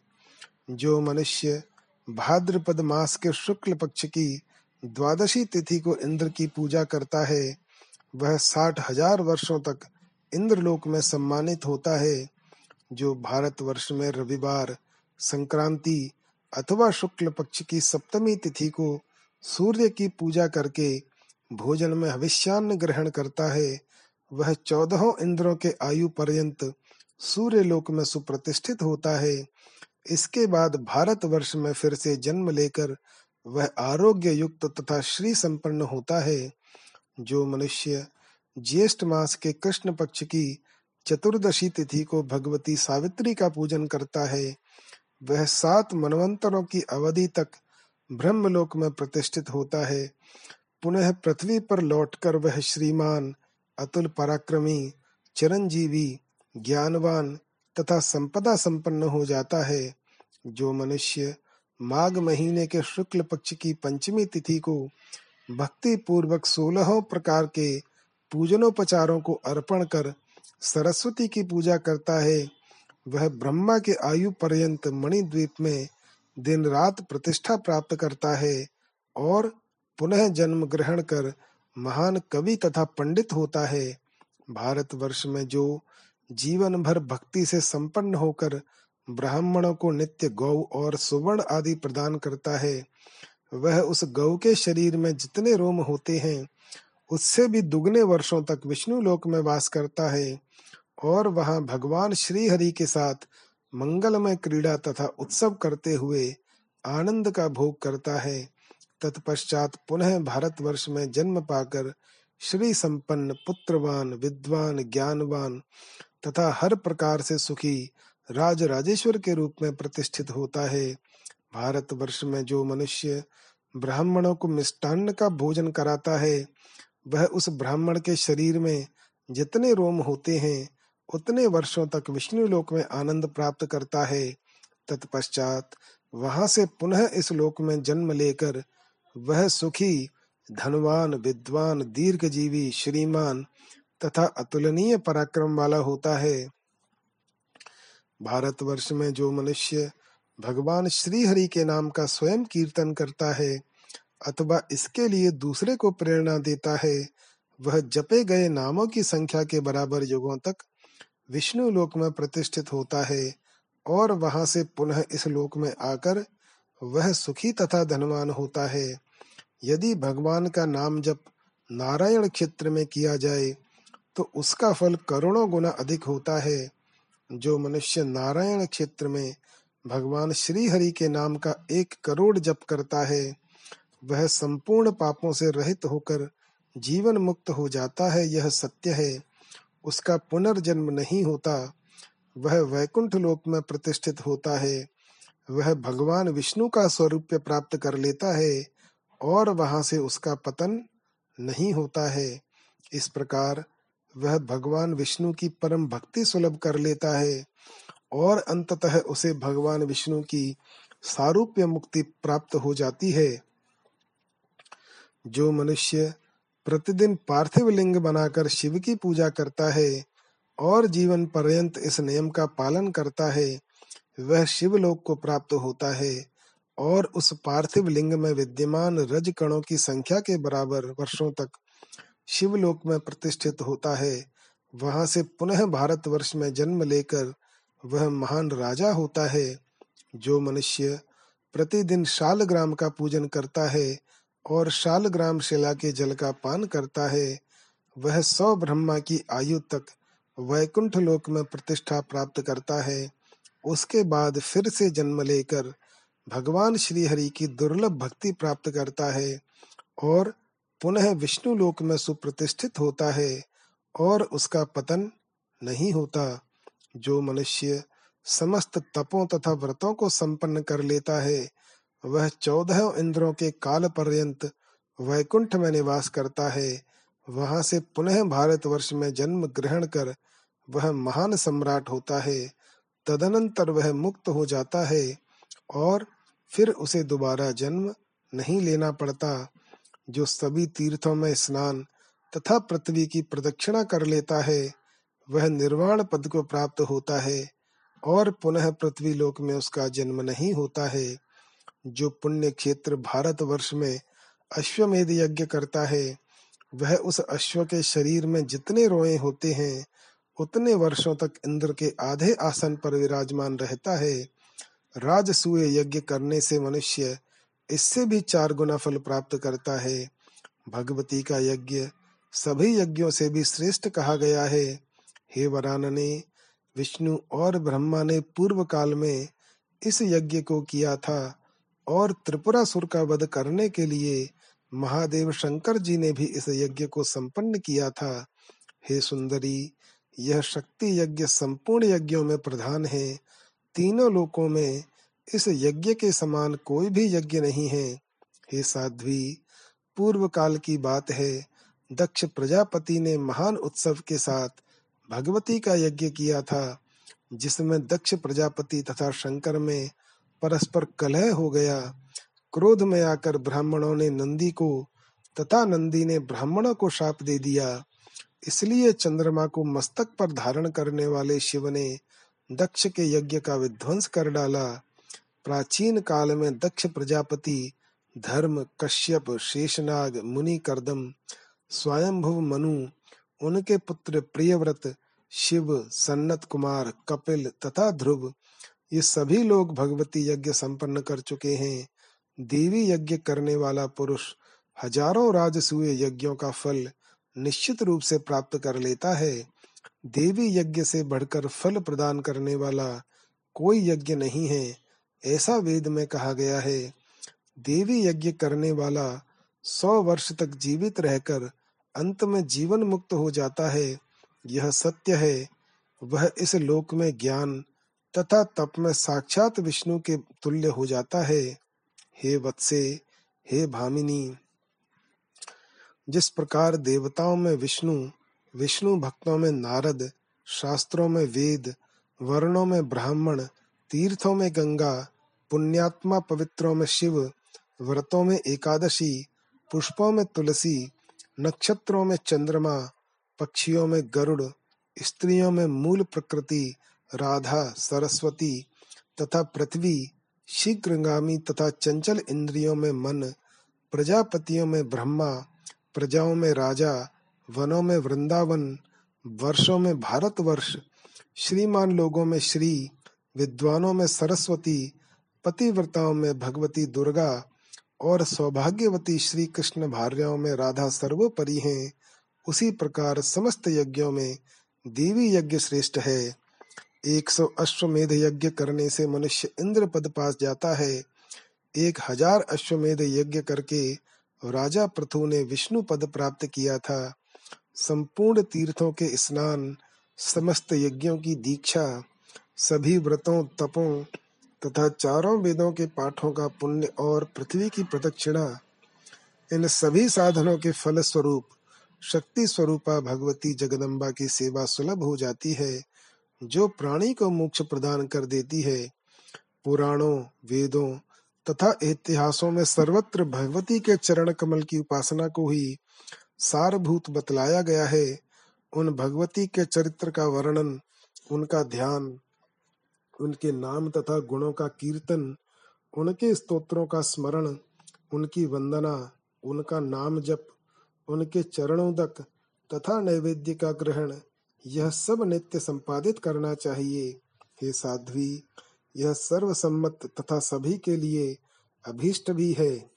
जो मनुष्य भाद्रपद मास के शुक्ल पक्ष की द्वादशी तिथि को इंद्र की पूजा करता है, वह साठ हज़ार वर्षों तक इंद्रलोक में सम्मानित होता है। जो भारत वर्ष में रविवार, संक्रांति अथवा शुक्ल पक्ष की सप्तमी तिथि को सूर्य की पूजा करके भोजन में हविष्यान्न ग्रहण करता है वह चौदहों इंद्रों के आयु पर्यंत सूर्य लोक में सुप्रतिष्ठित होता है। इसके बाद भारत वर्ष में फिर से जन्म लेकर वह आरोग्य युक्त तथा श्री संपन्न होता है, जो मनुष्य ज्येष्ठ मास के कृष्ण पक्ष की चतुर्दशी तिथि को भगवती सावित्री का पूजन करता है। वह सात मनवंतरों की अवधि तक ब्रह्मलोक में प्रतिष्ठित होता है। पुनः पृथ्वी पर लौटकर वह श्रीमान अतुल पराक्रमी, चिरंजीवी, ज्ञानवान तथा संपदा संपन्न हो जाता है। जो मनुष्य माघ महीने के शुक्ल पक्ष की पंचमी तिथि को भक्ति पूर्वक सोलहों प्रकार के पूजनोपचारों को अर्पण कर सरस्वती की पूजा करता है, वह ब्रह्मा के आयु पर्यंत मणिद्वीप में दिन रात प्रतिष्ठा प्राप्त करता है और पुनः जन्म ग्रहण कर महान कवि तथा पंडित होता है। भारतवर्ष में जो जीवन भर भक्ति से संपन्न होकर ब्राह्मणों को नित्य गौ और सुवर्ण आदि प्रदान करता है, वह उस गौ के शरीर में जितने रोम होते हैं, उससे भी दुगने वर्षों तक विष्णु लोक में वास करता है और वहाँ भगवान श्री हरि के साथ मंगलमय क्रीड़ा तथा उत्सव करते हुए आनंद का भोग करता है। तत्पश्चात पुनः भारतवर्ष में जन्म पाकर श्री संपन्न, पुत्रवान, विद्वान, ज्ञानवान तथा हर प्रकार से सुखी राज राजेश्वर के रूप में प्रतिष्ठित होता है। भारत वर्ष में जो मनुष्य ब्राह्मणों को मिष्टान्न का भोजन कराता है, वह उस ब्राह्मण के शरीर में जितने रोम होते हैं, उतने वर्षों तक विष्णु लोक में आनंद प्राप्त करता है। तत्पश्चात वहाँ से पुनः इस लोक में जन्म लेकर वह सुखी, धनवान, विद्वान, दीर्घजीवी, श्रीमान तथा अतुलनीय पराक्रम वाला होता है। भारतवर्ष में जो मनुष्य भगवान श्री हरि के नाम का स्वयं कीर्तन करता है, अथवा इसके लिए दूसरे को प्रेरणा देता है, वह जपे गए नामों की संख्या के बराबर युगों तक विष्णु लोक में प्रतिष्ठित होता है और वहाँ से पुनः इस लोक में आकर वह सुखी तथा धनवान होता है। यदि भगवान का नाम जप नारायण क्षेत्र में किया जाए तो उसका फल करोड़ों गुना अधिक होता है। जो मनुष्य नारायण क्षेत्र में भगवान श्री हरि के नाम का एक करोड़ जप करता है, वह संपूर्ण पापों से रहित होकर जीवन मुक्त हो जाता है, यह सत्य है। उसका पुनर्जन्म नहीं होता, वह वैकुंठ लोक में प्रतिष्ठित होता है। वह भगवान विष्णु का स्वरूप प्राप्त कर लेता है और वहाँ से उसका पतन नहीं होता है। इस प्रकार वह भगवान विष्णु की परम भक्ति सुलभ कर लेता है और अंततः उसे भगवान विष्णु की सारूप्य मुक्ति प्राप्त हो जाती है। जो मनुष्य प्रतिदिन पार्थिव लिंग बनाकर शिव की पूजा करता है और जीवन पर्यंत इस नियम का पालन करता है वह शिवलोक को प्राप्त होता है और उस पार्थिव लिंग में विद्यमान रज कणों की संख्या के बराबर वर्षों तक शिवलोक में प्रतिष्ठित होता है। वहाँ से पुनः भारतवर्ष में जन्म लेकर वह महान राजा होता है, जो मनुष्य प्रतिदिन शालग्राम का पूजन करता है और शालग्राम शिला के जल का पान करता है। वह सौ ब्रह्मा की आयु तक वैकुंठ लोक में प्रतिष्ठा प्राप्त करता है। उसके बाद फिर से जन्म लेकर भगवान श्री हरि की दुर्लभ भक्ति प्राप्त करता है और पुनः विष्णु लोक में सुप्रतिष्ठित होता है और उसका पतन नहीं होता, जो मनुष्य समस्त तपों तथा व्रतों को संपन्न कर लेता है, वह चौदह इंद्रों के काल पर्यंत वैकुंठ में निवास करता है, वहाँ से पुनः भारतवर्ष में जन्म ग्रहण कर वह महान सम्राट होता है। तदनंतर वह मुक्त हो जाता है और फिर उसे दोबारा जन्म नहीं लेना पड़ता, जो सभी तीर्थों में स्नान तथा पृथ्वी की प्रदक्षिणा कर लेता है, वह निर्वाण पद को प्राप्त होता है और पुनः पृथ्वी लोक में उसका जन्म नहीं होता है, जो पुण्य क्षेत्र भारत वर्ष में अश्वमेध यज्ञ करता है। वह उस अश्व के शरीर में जितने रोए होते हैं उतने वर्षों तक इंद्र के आधे आसन पर विराजमान रहता है। राजसूय यज्ञ करने से मनुष्य इससे भी चार गुना फल प्राप्त करता है। भगवती का यज्ञ सभी यज्ञों से भी श्रेष्ठ कहा गया है। हे वरानने, विष्णु और ब्रह्मा ने पूर्व काल में इस यज्ञ को किया था और त्रिपुरासुर का वध करने के लिए महादेव शंकर जी ने भी इस यज्ञ को संपन्न किया था। हे सुंदरी यह शक्ति यज्ञ संपूर्ण यज्ञों में प्रधान है। तीनों लोकों में इस यज्ञ के समान कोई भी यज्ञ नहीं है। हे साध्वी पूर्व काल की बात है। दक्ष प्रजापति ने महान उत्सव के साथ भगवती का यज्ञ किया था, जिसमें दक्ष प्रजापति तथा शंकर में परस्पर कलह हो गया। क्रोध में आकर ब्राह्मणों ने नंदी को तथा नंदी ने ब्राह्मणों को शाप दे दिया। इसलिए चंद्रमा को मस्तक पर धारण करने वाले शिव ने दक्ष के यज्ञ का विध्वंस कर डाला। प्राचीन काल में दक्ष प्रजापति धर्म, कश्यप, शेषनाग, मुनि करदम, स्वयंभुव मनु, उनके पुत्र प्रियव्रत, शिव, सन्नत कुमार, कपिल तथा ध्रुव, ये सभी लोग भगवती यज्ञ संपन्न कर चुके हैं। देवी यज्ञ करने वाला पुरुष हज़ारों राजसूय यज्ञों का फल निश्चित रूप से प्राप्त कर लेता है। देवी यज्ञ से बढ़कर फल प्रदान करने वाला कोई यज्ञ नहीं है, ऐसा वेद में कहा गया है। देवी यज्ञ करने वाला सौ वर्ष तक जीवित रहकर अंत में जीवन मुक्त हो जाता है, यह सत्य है। वह इस लोक में ज्ञान तथा तप में साक्षात विष्णु के तुल्य हो जाता है। हे वत्से, हे भामिनी। जिस प्रकार देवताओं में विष्णु विष्णु भक्तों में नारद, शास्त्रों में वेद, वर्णों में ब्राह्मण, तीर्थों में गंगा, पुण्यात्मा पवित्रों में शिव, व्रतों में एकादशी, पुष्पों में तुलसी, नक्षत्रों में चंद्रमा, पक्षियों में गरुड़, स्त्रियों में मूल प्रकृति, राधा, सरस्वती तथा पृथ्वी, शीघ्रगामी तथा चंचल इंद्रियों में मन, प्रजापतियों में ब्रह्मा प्रजाओं में राजा, वनों में वृंदावन, वर्षों में भारतवर्ष, श्रीमान लोगों में श्री, विद्वानों में सरस्वती, पतिव्रताओं में भगवती दुर्गा और सौभाग्यवती श्री कृष्ण भार्याओं में राधा सर्वोपरि हैं। उसी प्रकार समस्त यज्ञों में देवी यज्ञ श्रेष्ठ है। एक सौ अश्वमेध यज्ञ करने से मनुष्य इंद्र पद पास जाता है। एक हज़ार अश्वमेध यज्ञ करके राजा प्रथु ने विष्णु पद प्राप्त किया था। संपूर्ण तीर्थों के स्नान, समस्त यज्ञों की दीक्षा, सभी व्रतों, तपों तथा चारों वेदों के पाठों का पुण्य और पृथ्वी की प्रदक्षिणा, इन सभी साधनों के फल स्वरूप शक्ति स्वरूपा भगवती जगदम्बा की सेवा सुलभ हो जाती है, जो प्राणी को मोक्ष प्रदान कर देती है। पुराणों, वेदों तथा इतिहासों में सर्वत्र भगवती के चरण कमल की उपासना को ही सारभूत बतलाया गया है। उन भगवती के चरित्र का वर्णन, उनका ध्यान, उनके नाम तथा गुणों का कीर्तन, उनके स्तोत्रों का स्मरण, उनकी वंदना, उनका नाम जप, उनके चरणोदक तथा नैवेद्य का ग्रहण, यह सब नित्य संपादित करना चाहिए। हे साध्वी यह सर्वसम्मत तथा सभी के लिए अभीष्ट भी है।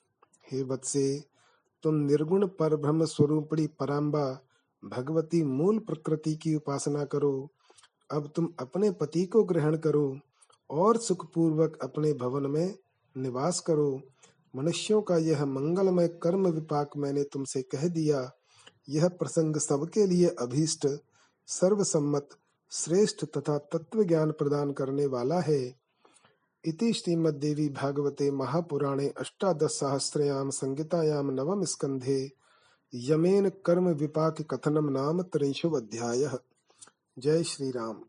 हे बत्से, तुम निर्गुण पर ब्रह्म स्वरूपणी पराम्बा भगवती मूल प्रकृति की उपासना करो। अब तुम अपने पति को ग्रहण करो और सुखपूर्वक अपने भवन में निवास करो। मनुष्यों का यह मंगलमय कर्म विपाक मैंने तुमसे कह दिया। यह प्रसंग सबके लिए अभीष्ट, सर्वसम्मत, श्रेष्ठ तथा तत्व ज्ञान प्रदान करने वाला है। इति श्रीमद्देवी भागवते महापुराणे अष्टादश सहस्रयाम संगीतायाम नवम स्कंधे यमेन कर्म विपाक कथनम नाम त्रिंशो अध्याय जय श्री राम